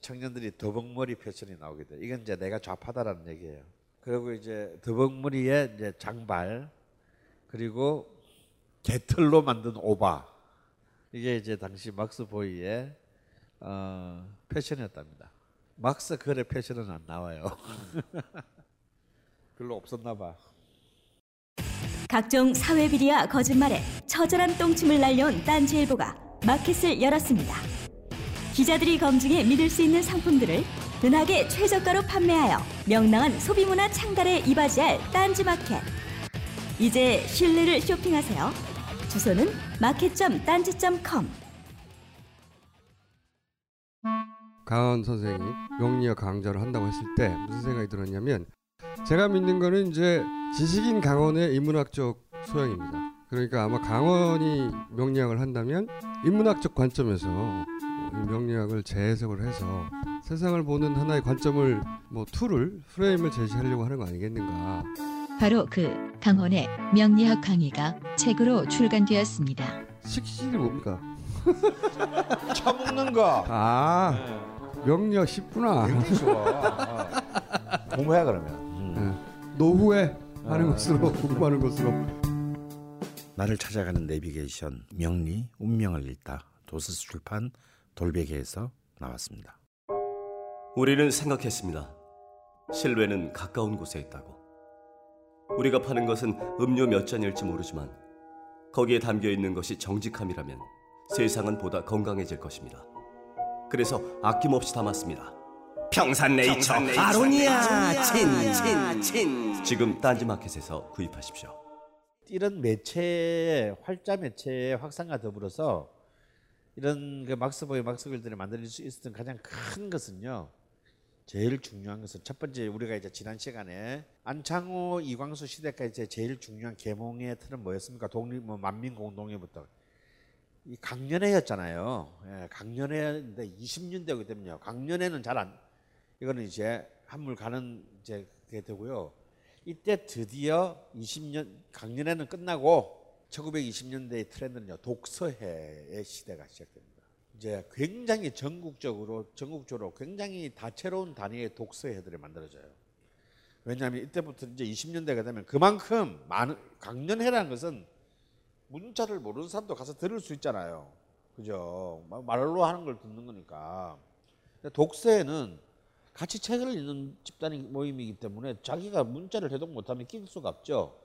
청년들이 더벅머리 패션이 나오게 돼. 이건 이제 내가 좌파다라는 얘기예요. 그리고 이제 더벅머리에 이제 장발 그리고 개털로 만든 오바 이게 이제 당시 막스 보이의 어, 패션이었답니다. 막스 글의 패션은 안 나와요. *laughs* 별로 없었나 봐. 각종 사회 비리와 거짓말에 처절한 똥침을 날려온 딴지일보가 마켓을 열었습니다. 기자들이 검증해 믿을 수 있는 상품들을 은하계 최저가로 판매하여 명랑한 소비문화 창달에 이바지할 딴지마켓. 이제 신뢰를 쇼핑하세요. 주소는 마켓.딴지.com 강원 선생이 명리학 강좌를 한다고 했을 때 무슨 생각이 들었냐면 제가 믿는 거는 이제 지식인 강원의 인문학적 소양입니다. 그러니까 아마 강원이 명리학을 한다면 인문학적 관점에서 명리학을 재해석을 해서 세상을 보는 하나의 관점을 뭐 tool을 프레임을 제시하려고 하는 거 아니겠는가. 바로 그 강헌의 명리학 강의가 책으로 출간되었습니다. 식신이 뭡니까? *laughs* 처먹는 거. 아 명리학 쉽구나. 굉장히 좋아. *laughs* 어. 공부해 그러면. 음. 네. 노후에 하는 아. 것으로 *laughs* 공부하는 것으로. 나를 찾아가는 내비게이션 명리 운명을 읽다 도서스 출판 돌베개에서 나왔습니다. 우리는 생각했습니다. 실외는 가까운 곳에 있다고. 우리가 파는 것은 음료 몇 잔일지 모르지만 거기에 담겨 있는 것이 정직함이라면 세상은 보다 건강해질 것입니다. 그래서 아낌없이 담았습니다. 평산네이처, 아로니아 친친친 지금 딴지마켓에서 구입하십시오. 이런 매체의 활자 매체의 확산과 더불어서 이런 그 막스보이 막스글들이 만들 수 있었던 가장 큰 것은요. 제일 중요한 것은 첫 번째 우리가 이제 지난 시간에 안창호 이광수 시대까지 제일 중요한 계몽의 틀은 뭐였습니까? 독립 뭐 만민 공동회부터 이 강연회였잖아요. 예, 강연회인데 20년대기 때문에 강연회는 잘 안 이거는 이제 한물 가는 이제 되고요. 이때 드디어 20년 강연회는 끝나고 1920년대의 트렌드는요 독서회의 시대가 시작됩니다. 이제 굉장히 전국적으로 전국적으로 굉장히 다채로운 단위의 독서회들이 만들어져요. 왜냐하면 이때부터 이제 20년대가 되면 그만큼 많은 강연회라는 것은 문자를 모르는 사람도 가서 들을 수 있잖아요. 그죠? 마- 말로 하는 걸 듣는 거니까. 독서회는 같이 책을 읽는 집단이 모임이기 때문에 자기가 문자를 해독 못하면 낄 수가 없죠.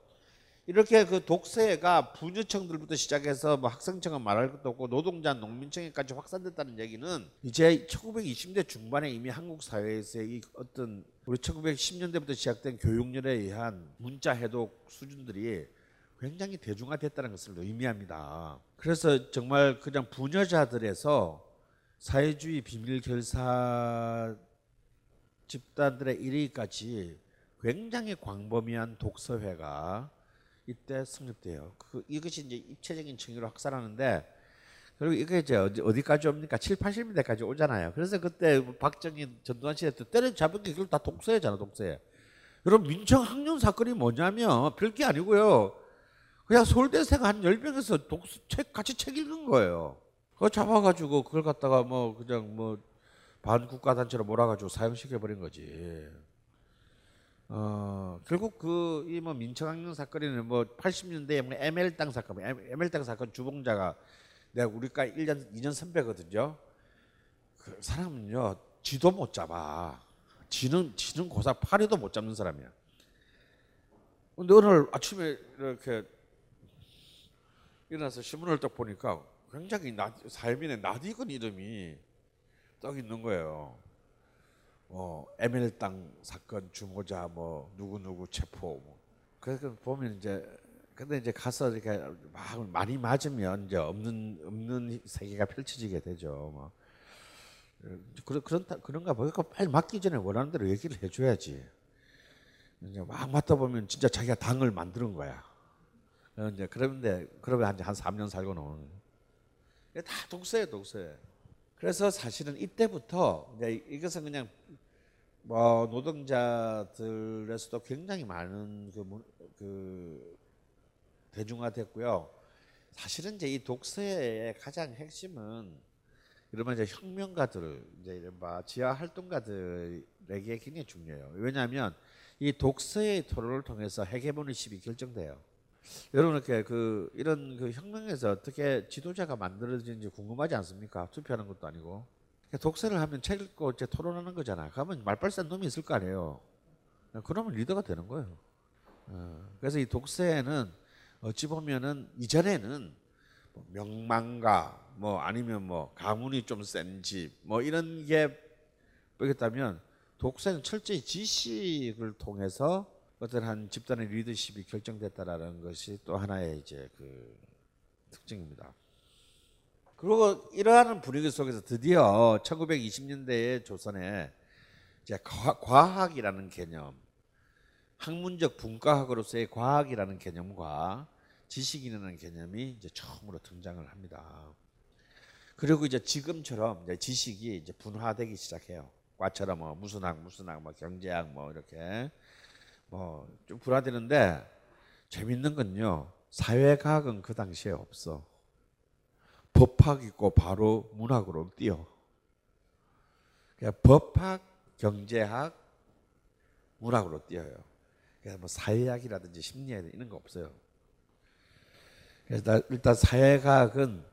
이렇게 그 독서회가 부녀청들부터 시작해서 뭐 학생청은 말할 것도 없고 노동자 농민청에까지 확산됐다는 얘기는 이제 1920대 중반에 이미 한국 사회에서의 이 어떤 우리 1910년대부터 시작된 교육열에 의한 문자 해독 수준들이 굉장히 대중화됐다는 것을 의미합니다. 그래서 정말 그냥 부녀자들에서 사회주의 비밀 결사 집단들의 1위까지 굉장히 광범위한 독서회가 이때 성립돼요. 그 이것이 이제 입체적인 층위로 확산하는데 그리고 이게 이제 어디, 어디까지 옵니까? 7, 80년대까지 오잖아요. 그래서 그때 박정희 전두환 시대 때 때려잡은 게 그걸 다 독서회잖아, 독서회. 여러분 민청 학년 사건이 뭐냐면 별게 아니고요. 그냥 서울대생 한 10명에서 독서 책 같이 책 읽은 거예요. 그거 잡아 가지고 그걸 갖다가 뭐 그냥 뭐 반국가 단체로 몰아 가지고 사형시켜 버린 거지. 어 결국 그 이 뭐 민청학령 사건에는 뭐 80년대에 뭐 ML 땅 사건, ML 땅 사건 주봉자가 내가 우리가 1년 2년 선배거든요. 그 사람은요 지도 못 잡아. 지는 지는 고사 파리도 못 잡는 사람이야. 근데 오늘 아침에 이렇게 일어나서 신문을 딱 보니까 굉장히 나, 삶인의 낯익은 이름이 딱 있는 거예요. 뭐땅 사건 주모자 뭐 누구 누구 체포 뭐 그래서 보면 이제 근데 이제 가서 이렇게 막 많이 맞으면 이제 없는 없는 세계가 펼쳐지게 되죠. 뭐 그런 그런 그런가 보니까 빨리 맞기 전에 원하는 대로 얘기를 해줘야지. 이제 막 맞다 보면 진짜 자기가 당을 만드는 거야. 어, 이제 그런데 그러면 한, 한 3년 살고 나오는. 다 독서예요, 독서예. 그래서 사실은 이때부터 이것은 그냥 뭐 노동자들에서도 굉장히 많은 그, 문- 그 대중화됐고요. 사실은 이제 이 독서의 가장 핵심은 이러면 이제 혁명가들 이제 이른바 지하 활동가들에게 굉장히 중요해요. 왜냐하면 이 독서의 토론을 통해서 헤게모니십이 결정돼요. 여러분 이렇게 그 이런 그 혁명에서 어떻게 지도자가 만들어지는지 궁금하지 않습니까? 투표하는 것도 아니고 그러니까 독서를 하면 책 읽고 이제 토론하는 거잖아. 그러면 말빨센 놈이 있을 거 아니에요. 그러면 리더가 되는 거예요. 어, 그래서 이 독서에는 어찌 보면은 이전에는 뭐 명망가 뭐 아니면 뭐 가문이 좀 센 집 뭐 이런 게 보겠다면 독서는 철저히 지식을 통해서 어떤 한 집단의 리더십이 결정됐다라는 것이 또 하나의 이제 그 특징입니다. 그리고 이러한 분위기 속에서 드디어 1920년대의 조선에 이제 과- 과학이라는 개념, 학문적 분과학으로서의 과학이라는 개념과 지식이라는 개념이 이제 처음으로 등장을 합니다. 그리고 이제 지금처럼 이제 지식이 이제 분화되기 시작해요. 과처럼 뭐 무슨 학, 무슨 학, 뭐 경제학 뭐 이렇게 뭐좀 분화되는데 재밌는 건요. 사회과학은 그 당시에 없어. 법학 있고 바로 문학으로 뛰어. 그러니까 법학, 경제학, 문학으로 뛰어요. 그래서 뭐 사회학이라든지 심리학 이런 거 없어요. 그래서 나- 일단 사회과학은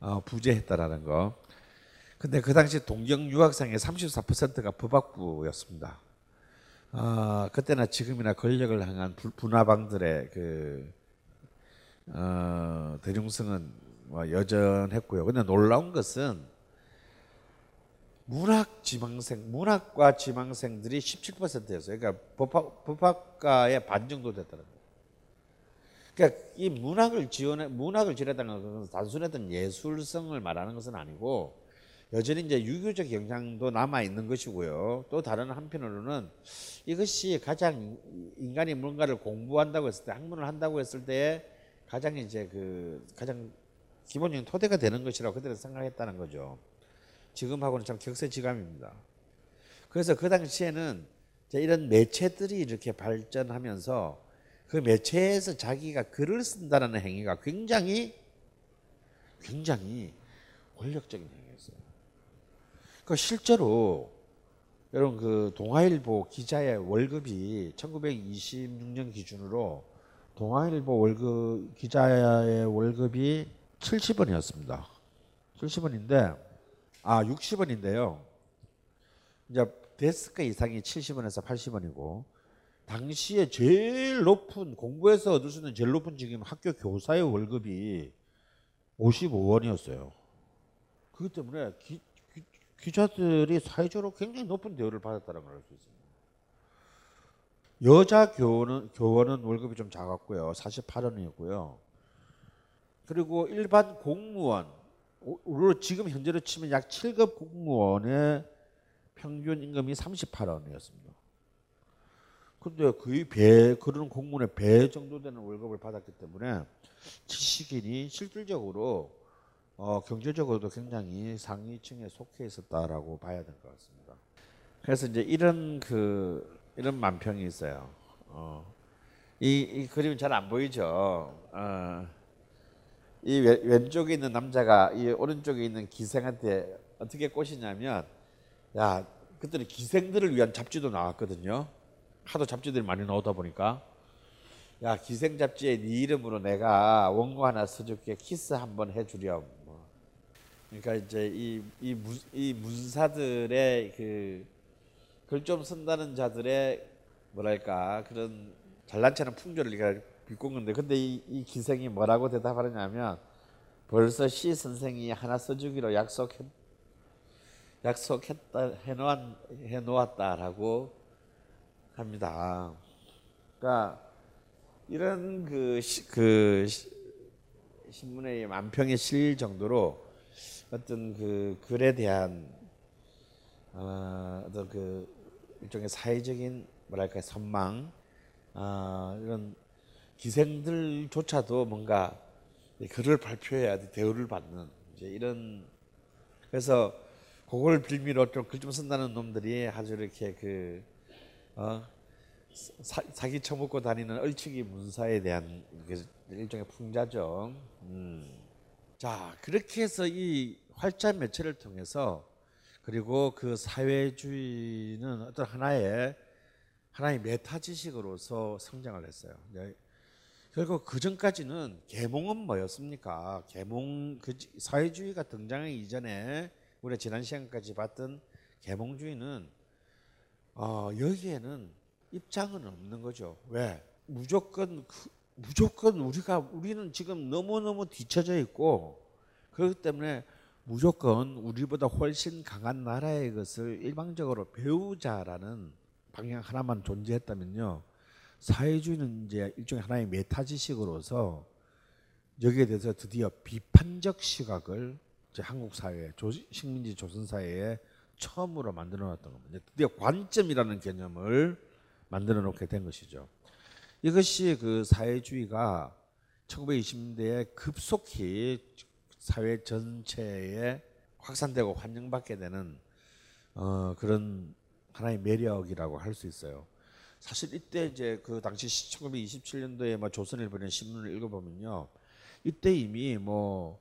어, 부재했다라는 거. 근데 그 당시 동경 유학생의 34%가 법학부였습니다. 아 그때나 지금이나 권력을 향한 부- 분화방들의 그 어, 대중성은 뭐 여전했고요. 근데 놀라운 것은 문학 지망생, 문학과 지망생들이 17%였어요. 그러니까 법학, 법학과의 반 정도 됐다는 거예요. 그러니까 이 문학을 지원해, 문학을 지원했다는 것은 단순했던 예술성을 말하는 것은 아니고 여전히 이제 유교적 영향도 남아 있는 것이고요. 또 다른 한편으로는 이것이 가장 인간이 뭔가를 공부한다고 했을 때, 학문을 한다고 했을 때 가장 이제 그 가장 기본적인 토대가 되는 것이라고 그들은 생각했다는 거죠. 지금하고는 참 격세지감입니다. 그래서 그 당시에는 이런 매체들이 이렇게 발전하면서 그 매체에서 자기가 글을 쓴다는 행위가 굉장히 굉장히 권력적인 행위였어요. 그 실제로 여러분 그 동아일보 기자의 월급이 1926년 기준으로 동아일보 월급 기자의 월급이 70원이었습니다. 70원인데 아 60원인데요. 이제 데스크 이상이 70원에서 80원이고 당시에 제일 높은 공부해서 얻을 수 있는 제일 높은 지금 학교 교사의 월급이 55원이었어요. 그렇기 때문에 기, 기 자들이 사회적으로 굉장히 높은 대우를 받았다는 걸 알 수 있습니다. 여자 교원은 교원은 월급이 좀 작았고요. 48원이었고요. 그리고 일반 공무원 지금 현재로 치면 약 7급 공무원의 평균 임금이 38원이었습니다. 근데 거의 배 그런 공무원의 배 정도 되는 월급을 받았기 때문에 지식인이 실질적으로 어, 경제적으로도 굉장히 상위층에 속해 있었다라고 봐야 될 것 같습니다. 그래서 이제 이런 그 이런 만평이 있어요. 어, 이, 이 그림은 잘 안 보이죠. 어, 이 왼, 쪽에 있는 남자가 이 오른쪽에 있는 기생한테 어떻게 꼬시냐면 야 그때는 기생들을 위한 잡지도 나왔거든요. 하도 잡지들이 많이 나오다 보니까 야 기생 잡지에 네 이름으로 내가 원고 하나 써줄게 키스 한번 해주렴. 뭐. 그러니까 이제 이, 이, 문, 이 문사들의 그 글 좀 쓴다는 자들의 뭐랄까 그런 잘난 체는 풍조를 우리가 비꼰 건데 근데 이, 이 기생이 뭐라고 대답하느냐면 벌써 시 선생이 하나 써주기로 약속했 약속했다 해놓았, 해놓았다라고 합니다. 그러니까 이런 그, 시, 그 신문의 만평에 실릴 정도로 어떤 그 글에 대한 어, 어떤 그 일종의 사회적인 뭐랄까 선망 어, 이런 기생들조차도 뭔가 글을 발표해야 대우를 받는 이제 이런 그래서 그걸 빌미로 좀 글 좀 쓴다는 놈들이 아주 이렇게 그 어, 사, 사기 처먹고 다니는 얼치기 문사에 대한 일종의 풍자죠. 음. 자 그렇게 해서 이 활자 매체를 통해서 그리고 그 사회주의는 어떤 하나의 하나의 메타 지식으로서 성장을 했어요. 결국 그 전까지는 계몽은 뭐였습니까? 계몽 그 사회주의가 등장하기 이전에 우리가 지난 시간까지 봤던 계몽주의는 어, 여기에는 입장은 없는 거죠. 왜? 무조건 그, 무조건 우리가 우리는 지금 너무 너무 뒤처져 있고 그렇기 때문에 무조건 우리보다 훨씬 강한 나라의 것을 일방적으로 배우자라는 방향 하나만 존재했다면요. 사회주의는 이제 일종의 하나의 메타지식으로서 여기에 대해서 드디어 비판적 시각을 이제 한국 사회, 식민지 조선 사회에 처음으로 만들어 놨던 겁니다. 드디어 관점이라는 개념을 만들어 놓게 된 것이죠. 이것이 그 사회주의가 1920년대에 급속히 사회 전체에 확산되고 환영받게 되는 어, 그런 하나의 매력이라고 할 수 있어요. 사실 이때 이제 그 당시 1927년도에 뭐 조선일보의 신문을 읽어보면요, 이때 이미 뭐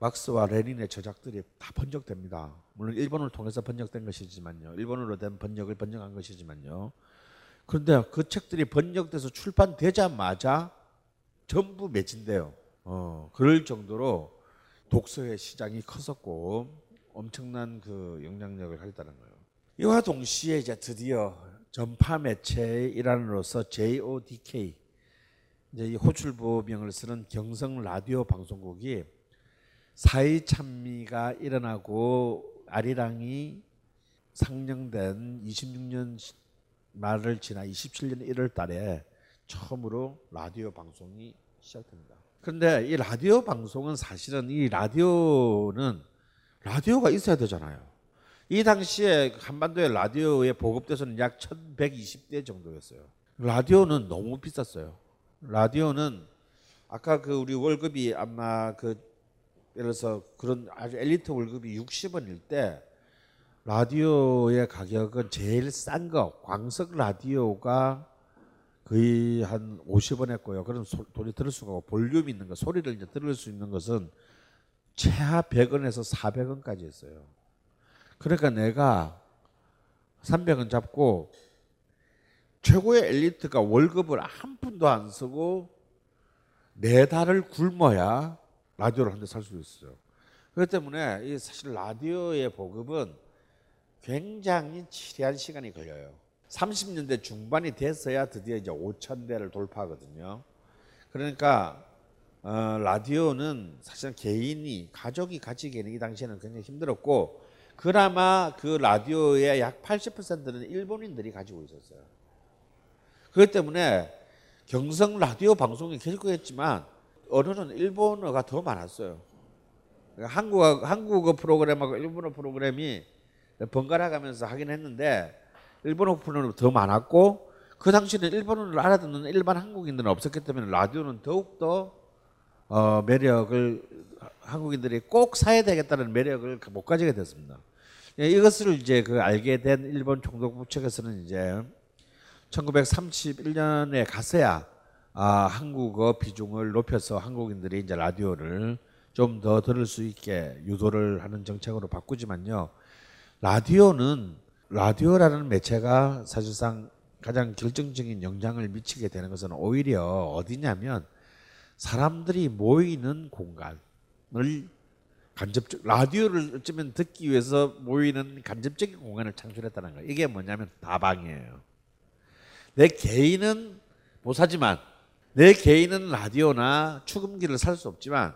막스와 레닌의 저작들이 다 번역됩니다. 물론 일본을 통해서 번역된 것이지만요, 일본어로 된 번역을 번역한 것이지만요. 그런데 그 책들이 번역돼서 출판되자마자 전부 매진돼요. 어, 그럴 정도로 독서의 시장이 컸었고 엄청난 그 영향력을 했다는 거예요. 이와 동시에 이제 드디어 전파 매체의 일환으로서 JODK 이제 이 호출보명을 쓰는 경성 라디오 방송국이 사회 찬미가 일어나고 아리랑이 상영된 26년 말을 지나 27년 1월 달에 처음으로 라디오 방송이 시작됩니다. 그런데 이 라디오 방송은 사실은 이 라디오는 라디오가 있어야 되잖아요. 이 당시에 한반도의 라디오의 보급대수는 약 1120대 정도였어요. 라디오는 너무 비쌌어요. 라디오는 아까 그 우리 월급이 아마 그 예를 들어서 그런 아주 엘리트 월급이 60원일 때 라디오의 가격은 제일 싼 거 광석 라디오가 거의 한 50원 했고요. 그런 소, 돈이 들을 수가 없고 볼륨 있는 거 소리를 이제 들을 수 있는 것은 최하 100원에서 400원까지 했어요. 그러니까 내가 300원 잡고 최고의 엘리트가 월급을 한 푼도 안 쓰고 네 달을 굶어야 라디오를 한 대 살 수 있어요. 그렇기 때문에 이 사실 라디오의 보급은 굉장히 치리한 시간이 걸려요. 30년대 중반이 됐어야 드디어 이제 5천 대를 돌파하거든요. 그러니까 어, 라디오는 사실 개인이 가족이 가지기에는 이 당시에는 굉장히 힘들었고 그나마 그 라디오의 약 80%는 일본인들이 가지고 있었어요. 그렇기 때문에 경성 라디오 방송이 계속 했지만 언어는 일본어가 더 많았어요. 그러니까 한국어, 한국어 프로그램하고 일본어 프로그램이 번갈아 가면서 하긴 했는데 일본어 프로그램이 더 많았고 그 당시에는 일본어를 알아듣는 일반 한국인들은 없었기 때문에 라디오는 더욱더 어, 매력을 한국인들이 꼭 사야 되겠다는 매력을 못 가지게 됐습니다. 예, 이것을 이제 그 알게 된 일본 총독부 측에서는 이제 1931년에 가서야 아, 한국어 비중을 높여서 한국인들이 이제 라디오를 좀 더 들을 수 있게 유도를 하는 정책으로 바꾸지만요. 라디오는 라디오라는 매체가 사실상 가장 결정적인 영향을 미치게 되는 것은 오히려 어디냐면 사람들이 모이는 공간을 간접적 라디오를 어쩌면 듣기 위해서 모이는 간접적인 공간을 창출했다는 거예요. 이게 뭐냐면 다방이에요. 내 개인은 못 사지만 내 개인은 라디오나 축음기를 살 수 없지만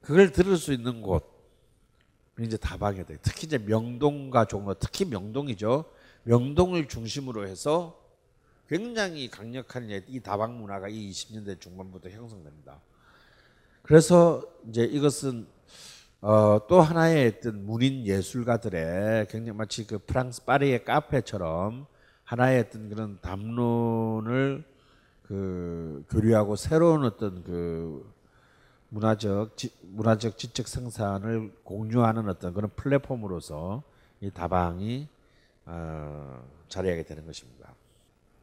그걸 들을 수 있는 곳 이제 다방이 돼. 특히 이제 명동과 종로, 특히 명동이죠. 명동을 중심으로 해서 굉장히 강력한 이 다방 문화가 이 20년대 중반부터 형성됩니다. 그래서 이제 이것은 어, 또 하나의 어떤 문인 예술가들의 굉장히 마치 그 프랑스 파리의 카페처럼 하나의 어떤 그런 담론을 그 교류하고 새로운 어떤 그 문화적 지, 문화적 지적 생산을 공유하는 어떤 그런 플랫폼으로서 이 다방이 어, 자리하게 되는 것입니다.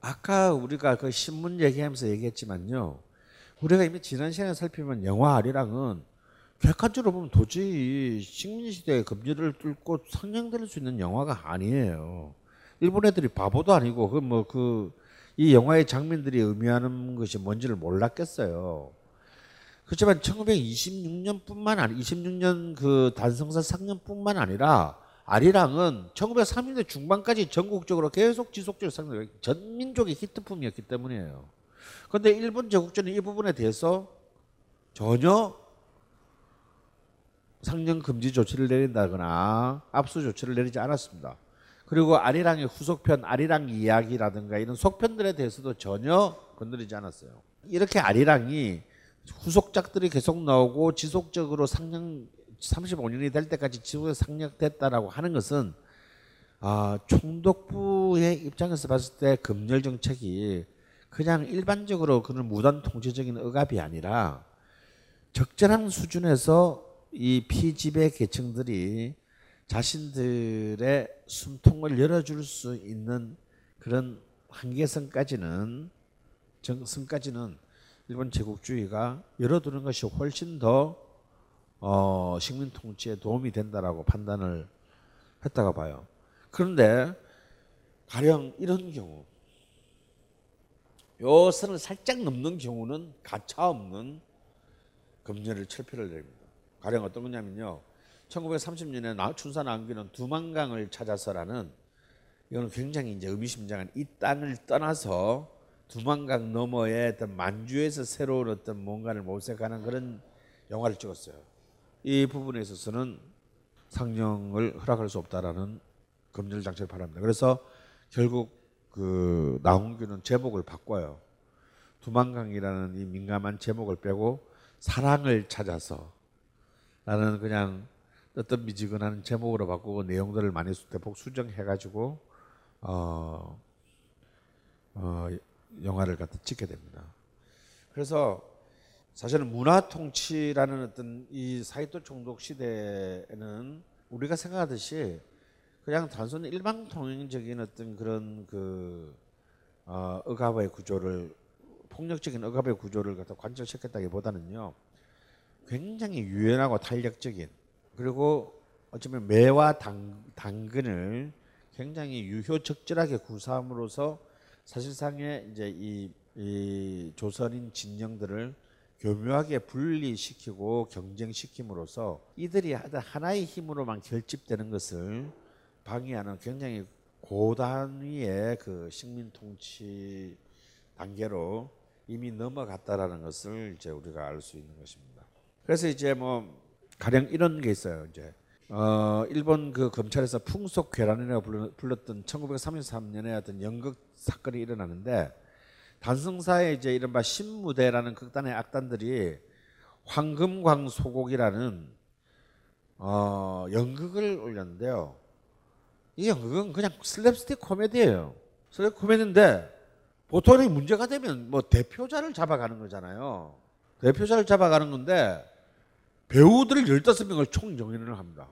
아까 우리가 그 신문 얘기하면서 얘기했지만요. 우리가 이미 지난 시간에 살피면 영화 아리랑은 객관적으로 보면 도저히 식민시대의 금지를 뚫고 상영될 수 있는 영화가 아니에요. 일본 애들이 바보도 아니고 그 뭐 그 이 영화의 장면들이 의미하는 것이 뭔지를 몰랐겠어요. 그렇지만 1926년뿐만 아니 26년 그 단성사 상년뿐만 아니라 아리랑은 1930년대 중반까지 전국적으로 계속 지속적으로 상영 전민족의 히트품이었기 때문이에요. 그런데 일본 제국주는 이 부분에 대해서 전혀 상영 금지 조치를 내린다거나 압수 조치를 내리지 않았습니다. 그리고 아리랑의 후속편 아리랑 이야기라든가 이런 속편들에 대해서도 전혀 건드리지 않았어요. 이렇게 아리랑이 후속작들이 계속 나오고 지속적으로 상영 35년이 될 때까지 지속적으로 상영됐다라고 하는 것은 아, 총독부의 입장에서 봤을 때 금열 정책이 그냥 일반적으로 그런 무단 통제적인 억압이 아니라 적절한 수준에서 이 피지배 계층들이 자신들의 숨통을 열어줄 수 있는 그런 한계선까지는 정선까지는 일본 제국주의가 열어두는 것이 훨씬 더 어, 식민 통치에 도움이 된다라고 판단을 했다가 봐요. 그런데 가령 이런 경우 요 선을 살짝 넘는 경우는 가차 없는 금년을 철폐를 내립니다. 가령 어떤 거냐면요. 1930년에 춘사 나은기는 두만강을 찾아서라는 이거는 굉장히 이제 의미심장한 이 땅을 떠나서 두만강 너머에 어떤 만주에서 새로운 어떤 뭔가를 모색하는 그런 영화를 찍었어요. 이 부분에 있어서는 상영을 허락할 수 없다라는 검열 장치를 바랍니다. 그래서 결국 그 나홍규는 제목을 바꿔요. 두만강이라는 이 민감한 제목을 빼고 사랑을 찾아서 라는 그냥 어떤 미지근한 제목으로 바꾸고 내용들을 많이 수- 대폭 수정해가지고 어, 어, 영화를 갖다 찍게 됩니다. 그래서 사실은 문화 통치라는 어떤 이 사회도 총독 시대에는 우리가 생각하듯이 그냥 단순히 일방 통행적인 어떤 그런 그 어, 억압의 구조를 폭력적인 억압의 구조를 갖다 관철시켰다기보다는요 굉장히 유연하고 탄력적인 그리고 어쩌면 매와 당, 당근을 굉장히 유효적절하게 구사함으로써 사실상의 이제 이, 이 조선인 진영들을 교묘하게 분리시키고 경쟁시킴으로써 이들이 하나의 힘으로만 결집되는 것을 방해하는 굉장히 고단위의 그 식민 통치 단계로 이미 넘어갔다라는 것을 이제 우리가 알 수 있는 것입니다. 그래서 이제 뭐 가령 이런 게 있어요. 이제 어 일본 그 검찰에서 풍속 괴란이라고 불렀던 1933년에 어떤 연극 사건이 일어나는데 단성사의 이제 이른바 신무대라는 극단의 악단들이 황금광 소곡이라는 어 연극을 올렸는데요. 이 연극은 그냥 슬랩스틱 코미디예요. 슬랩 코미디인데 보통 이 문제가 되면 뭐 대표자를 잡아가는 거잖아요. 대표자를 잡아가는 건데 배우들 15명을 총정인을 합니다.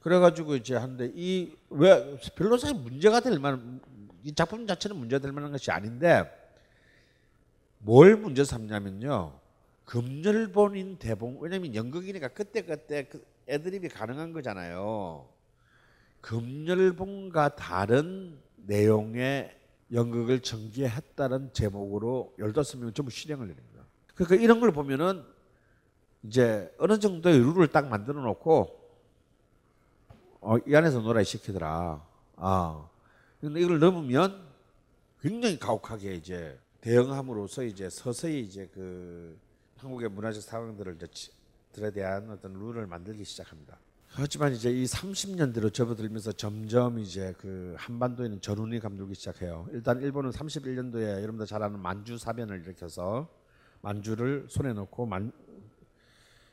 그래가지고 이제 한데 이 왜 별로사에 문제가 될 만한 이 작품 자체는 문제가 될 만한 것이 아닌데 뭘 문제 삼냐면요. 금절본인 대봉 왜냐면 연극이니까 그때 그때 그 애드립이 가능한 거잖아요. 금열봉과 다른 내용의 연극을 전개했다는 제목으로 15명 전부 실행을 내립니다. 그러니까 이런 걸 보면은 이제 어느 정도의 룰을 딱 만들어 놓고 어, 이 안에서 놀아 시키더라. 아. 근데 이걸 넘으면 굉장히 가혹하게 이제 대응함으로써 이제 서서히 이제 그 한국의 문화적 상황들을 들에 대한 어떤 룰을 만들기 시작합니다. 하지만 이제 이 30년대로 접어들면서 점점 이제 그 한반도에는 전운이 감돌기 시작해요. 일단 일본은 31년도에 여러분들 잘 아는 만주 사변을 일으켜서 만주를 손에 넣고 만,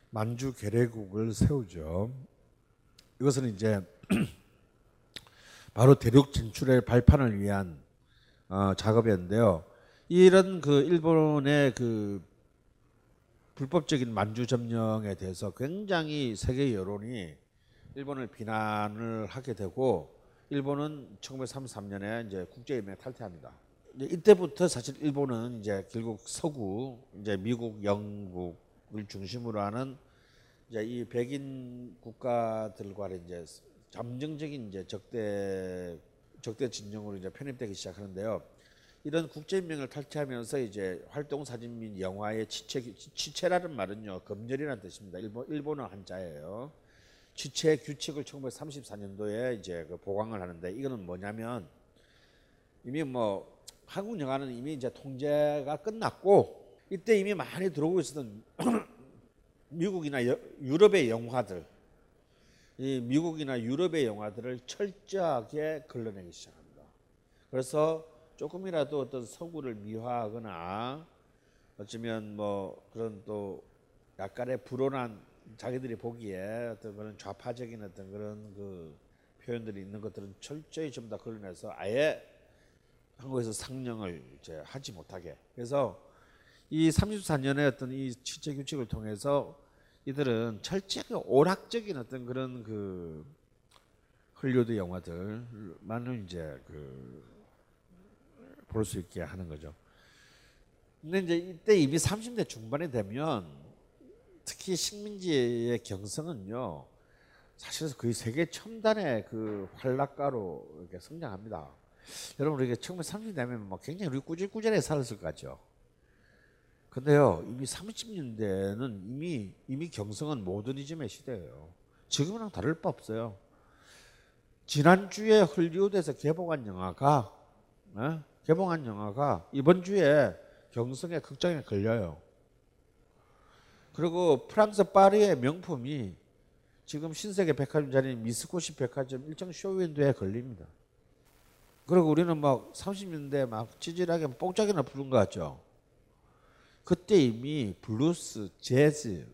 만주 괴뢰국을 세우죠. 이것은 이제 *clears throat* 바로 대륙 진출의 발판을 위한 어, 작업이었는데요. 이런 그 일본의 그 불법적인 만주 점령에 대해서 굉장히 세계 여론이 일본을 비난을 하게 되고 일본은 1933년에 이제 국제연맹 탈퇴합니다. 이때부터 사실 일본은 이제 결국 서구 이제 미국, 영국을 중심으로 하는 이제 이 백인 국가들과 이제 잠정적인 이제 적대 적대 진영으로 이제 편입되기 시작하는데요. 이런 국제인명을 탈취하면서 이제 활동 사진 및 영화의 지체 지체라는 말은요 검열이라는 뜻입니다. 일본 일본어 한자예요. 지체 규칙을 1934년도에 이제 그 보강을 하는데 이거는 뭐냐면 이미 뭐 한국 영화는 이미 이제 통제가 끝났고 이때 이미 많이 들어오고 있었던 *clears throat* 미국이나 여- 유럽의 영화들 이 미국이나 유럽의 영화들을 철저하게 걸러내기 시작합니다. 그래서 조금이라도 어떤 서구를 미화하거나 어쩌면 뭐 그런 또 약간의 불온한 자기들이 보기에 어떤 그런 좌파적인 어떤 그런 그 표현들이 있는 것들은 철저히 전부 다 걸러내서 아예 한국에서 상영을 이제 하지 못하게. 그래서 이 34년의 어떤 이 취재 규칙을 통해서 이들은 철저하게 오락적인 어떤 그런 그 헐리우드 영화들만을 이제 그 볼 수 있게 하는 거죠. 근데 이제 이때 이미 30대 중반이 되면 특히 식민지의 경성은요 사실은 거의 세계 첨단의 그 활락가로 이렇게 성장합니다. 여러분 우리가 1930년 되면 뭐 굉장히 우리 꾸질꾸질하게 살았을 것 같죠. 근데요 이미 30년대는 이미 이미 경성은 모더니즘의 시대예요. 지금이랑 다를 바 없어요. 지난주에 헐리우드에서 개봉한 영화가 예? 개봉한 영화가 이번 주에 경성의 극장에 걸려요. 그리고 프랑스 파리의 명품이 지금 신세계 백화점 자리인 미쓰코시 백화점 일층 쇼윈도에 걸립니다. 그리고 우리는 막 30년대 막 찌질하게 뽕짝이나 부른 거 같죠. 그때 이미 블루스, 재즈,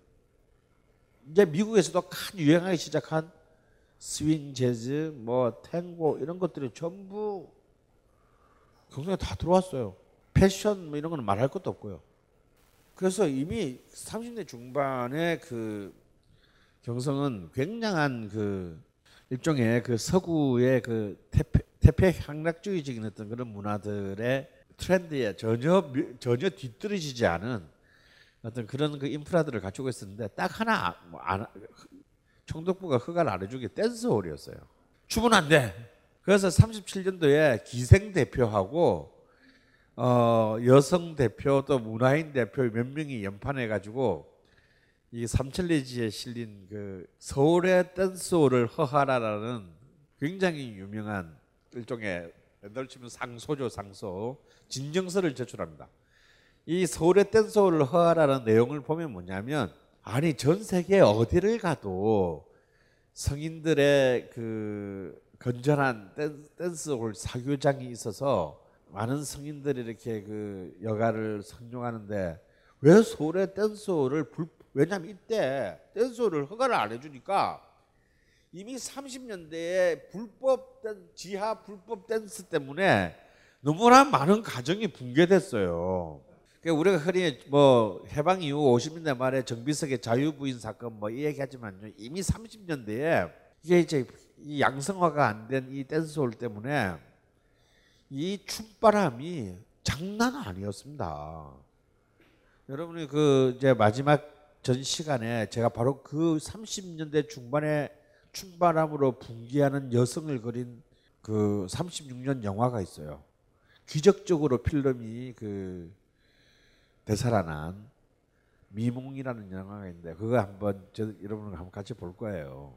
이제 미국에서도 큰 유행하기 시작한 스윙 재즈, 뭐 탱고 이런 것들이 전부 경상에 다 들어왔어요. 패션 뭐 이런 거는 말할 것도 없고요. 그래서 이미 30대 중반에 그 경성은 굉장한 그 일종의 그 서구의 그 태폐, 태폐 향락주의적인 어떤 그런 문화들의 트렌드에 전혀 미- 전혀 뒤떨어지지 않은 어떤 그런 그 인프라들을 갖추고 있었는데 딱 하나 뭐 안, 총독부가 허가를 안 해준 게 댄스홀이었어요. 춤은 안 돼. 그래서 37년도에 기생 대표하고 어, 여성 대표 또 문화인 대표 몇 명이 연판해 가지고 이 삼천리지에 실린 그 서울의 댄스홀을 허하라라는 굉장히 유명한 일종의 옛날 치면 상소죠 상소 진정서를 제출합니다. 이 서울의 댄스홀을 허하라는 내용을 보면 뭐냐면 아니 전 세계 어디를 가도 성인들의 그 건전한 댄- 댄스홀 사교장이 있어서 많은 성인들이 이렇게 그 여가를 선용하는데 왜 서울의 댄스홀을 불 왜냐면 이때 댄스홀을 허가를 안 해주니까 이미 30년대에 불법 댄, 지하 불법 댄스 때문에 너무나 많은 가정이 붕괴됐어요. 그러니까 우리가 흔히 뭐 해방 이후 50년대 말에 정비석의 자유부인 사건 뭐 이 얘기하지만요 이미 30년대에 이게 이제 이 양성화가 안 된 이 댄스홀 때문에 이 춤바람이 장난 아니었습니다. 여러분이 그 이제 마지막 전 시간에 제가 바로 그 30년대 중반에 춤바람으로 붕괴하는 여성을 그린 그 36년 영화가 있어요. 기적적으로 필름이 그 되살아난 미몽이라는 영화가 있는데 그거 한번 저 여러분 한번 같이 볼 거예요.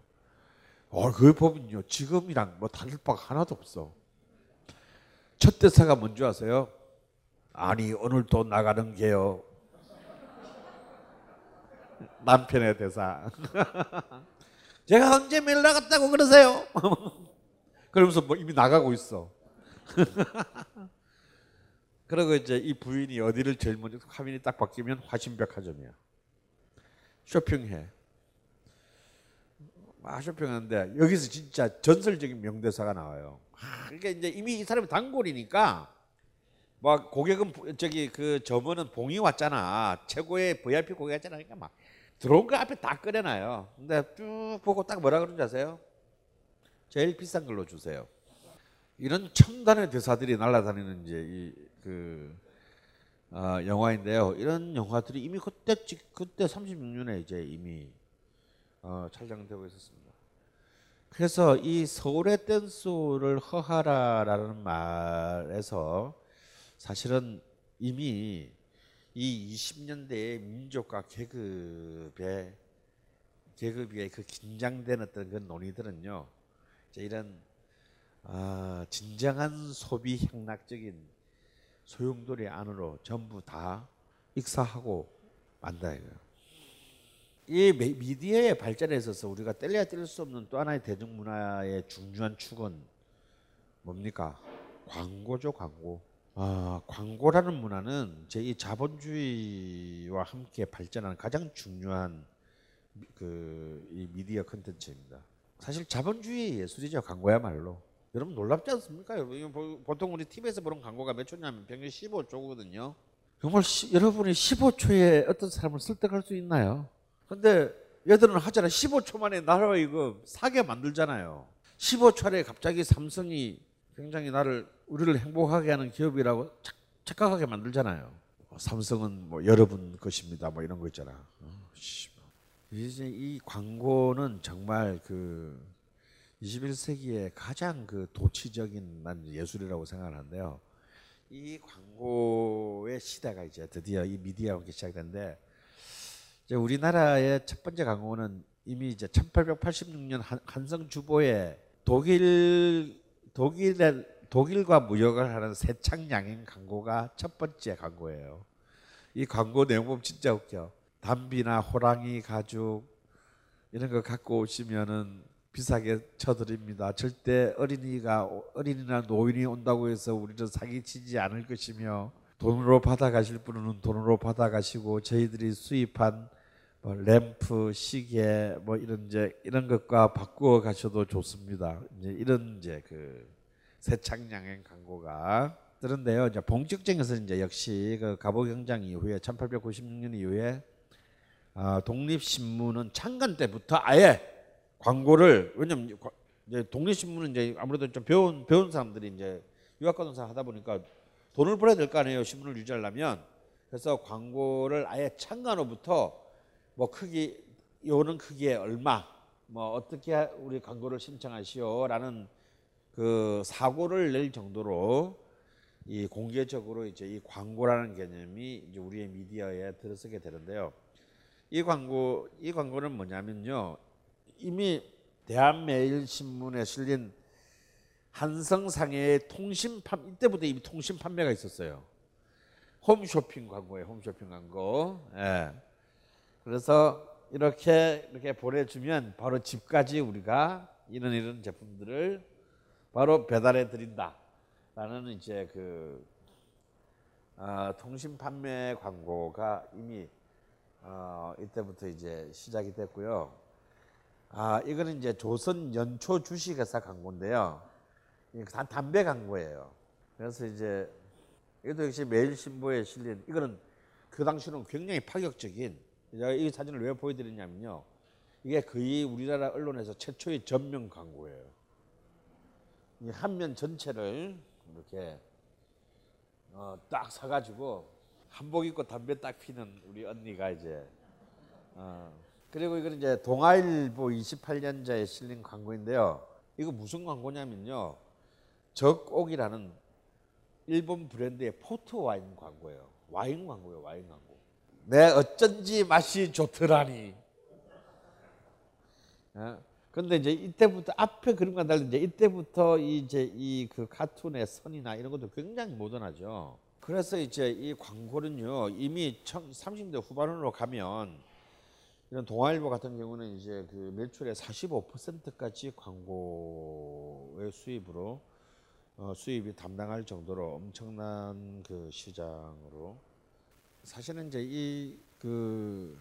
어, 그걸 보면요 지금이랑 뭐 다를 바가 하나도 없어. 첫 대사가 뭔지 아세요? 아니 오늘도 나가는 게요. 남편의 대사. *laughs* 제가 언제 매일 나갔다고 그러세요? *laughs* 그러면서 뭐 이미 나가고 있어. *laughs* 그리고 이제 이 부인이 어디를 제일 먼저 화면이 딱 바뀌면 화신백화점이야. 쇼핑해. 막 쇼핑하는데 여기서 진짜 전설적인 명대사가 나와요. 아, 그러니까 이제 이미 이 사람이 단골이니까 막 고객은 부- 저기 그 점원은 봉이 왔잖아. 최고의 VIP 고객 왔잖아. 그러니까 막 들어온 거 앞에 다 꺼내놔요. 근데 쭉 보고 딱 뭐라 그러는지 아세요? 제일 비싼 걸로 주세요. 이런 첨단의 대사들이 날아다니는 이제 이 그 어, 영화인데요. 이런 영화들이 이미 그때 찍- 그때 36년에 이제 이미 어, 촬영되고 있었습니다. 그래서 이 서울의 댄스를 허하라라는 말에서 사실은 이미 이 20년대의 민족과 계급의 계급의 그 긴장된 어떤 그 논의들은요. 이제 이런 아, 진정한 소비 향락적인 소용돌이 안으로 전부 다 익사하고 만다 이거예요. 이 미- 미디어의 발전에 있어서 우리가 뗄래야 뗄 수 없는 또 하나의 대중문화의 중요한 축은 뭡니까? 광고죠, 광고. 아, 광고라는 문화는 제 이 자본주의와 함께 발전하는 가장 중요한 그 이 미디어 컨텐츠입니다. 사실 자본주의 예술이죠, 광고야말로. 여러분 놀랍지 않습니까? 보통 우리 TV에서 보는 광고가 몇 초냐면 평균 15초거든요. 정말 시- 여러분이 15초에 어떤 사람을 설득할 수 있나요? 근데 얘들은 하잖아. 15초 만에 나를 이거 사게 만들잖아요. 15초 안에 갑자기 삼성이 굉장히 나를 우리를 행복하게 하는 기업이라고 착, 착각하게 만들잖아요. 어, 삼성은 뭐 여러분 것입니다. 뭐 이런 거 있잖아. 어, 씨. 이제 이 광고는 정말 그 21세기의 가장 그 도치적인 난 예술이라고 생각하는데요. 이 광고의 시대가 이제 드디어 이 미디어와 함께 시작된데 이제 우리나라의 첫 번째 광고는 이미 이제 1886년 한, 한성 주보에 독일 독일의 독일과 무역을 하는 세창 양행 광고가 첫 번째 광고예요. 이 광고 내용 보면 진짜 웃겨. 담비나 호랑이 가죽 이런 거 갖고 오시면은 비싸게 쳐드립니다. 절대 어린이가 어린이나 노인이 온다고 해서 우리를 사기치지 않을 것이며 돈으로 받아가실 분은 돈으로 받아가시고 저희들이 수입한 뭐 램프, 시계 뭐 이런 이제 이런 것과 바꾸어 가셔도 좋습니다. 이제 이런 이제 그 세창 양행 광고가 그런데요. 이제 본격적에서 이제 역시 그 갑오경장 이후에 1896년 이후에 아, 독립신문은 창간 때부터 아예 광고를 왜냐면 과- 이제 독립 신문은 이제 아무래도 좀 배운 배운 사람들이 이제 유학가동사 하다 보니까 돈을 벌어야 될 거 아니에요 신문을 유지하려면 그래서 광고를 아예 창간호부터 뭐 크기 요는 크기에 얼마 뭐 어떻게 우리 광고를 신청하시오라는 그 사고를 낼 정도로 이 공개적으로 이제 이 광고라는 개념이 이제 우리의 미디어에 들어서게 되는데요. 이 광고 이 광고는 뭐냐면요. 이미 대한매일신문에 실린 한성상해의 통신 판 이때부터 이미 통신 판매가 있었어요. 홈쇼핑 광고예요. 홈쇼핑 광고. 예. 그래서 이렇게 이렇게 보내주면 바로 집까지 우리가 이런 이런 제품들을 바로 배달해 드린다라는 이제 그 아, 통신 판매 광고가 이미 어, 이때부터 이제 시작이 됐고요. 아 이거는 이제 조선 연초 주식회사 광고인데요. 담배 광고예요. 그래서 이제 이것도 역시 매일신보에 실린 이거는 그 당시는 굉장히 파격적인 제가 이 사진을 왜 보여드리냐면요. 이게 거의 우리나라 언론에서 최초의 전면 광고예요. 이 한 면 전체를 이렇게 어, 딱 사가지고 한복 입고 담배 딱 피는 우리 언니가 이제 어, 그리고 이거는 이제 동아일보 28년자에 실린 광고인데요. 이거 무슨 광고냐면요. 적옥이라는 일본 브랜드의 포트 와인 광고예요. 와인 광고예요. 와인 광고. 내 어쩐지 맛이 좋더라니. 어? 근데 이제 이때부터 앞에 그림과 달리 이제 이때부터 이제 이 그 카툰의 선이나 이런 것도 굉장히 모던하죠. 그래서 이제 이 광고는요 이미 30대 후반으로 가면 이런 동아일보 같은 경우는 이제 그 매출의 45%까지 광고의 수입으로 어, 수입이 담당할 정도로 엄청난 그 시장으로 사실은 이제 이 그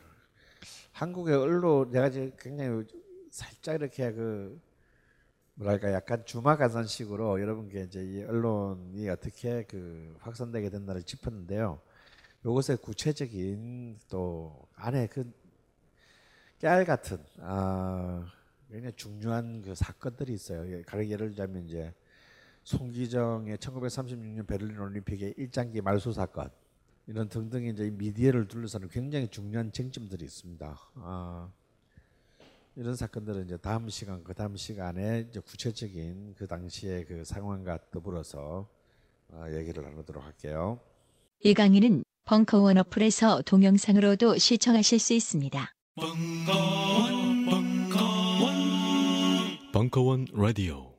한국의 언론 내가 이제 굉장히 살짝 이렇게 그 뭐랄까 약간 주마가산식으로 여러분께 이제 이 언론이 어떻게 그 확산되게 된다를 짚었는데요. 요것의 구체적인 또 안에 그 깨알 같은 아 굉장히 중요한 그 사건들이 있어요. 예, 가령 예를 들자면 이제 송기정의 1936년 베를린 올림픽의 일장기 말소 사건 이런 등등의 이제 미디어를 둘러싸는 굉장히 중요한 쟁점들이 있습니다. 아, 이런 사건들은 이제 다음 시간 그 다음 시간에 이제 구체적인 그 당시의 그 상황과 더불어서 아, 얘기를 나누도록 할게요. 이 강의는 벙커원 어플에서 동영상으로도 시청하실 수 있습니다. 벙커원 라디오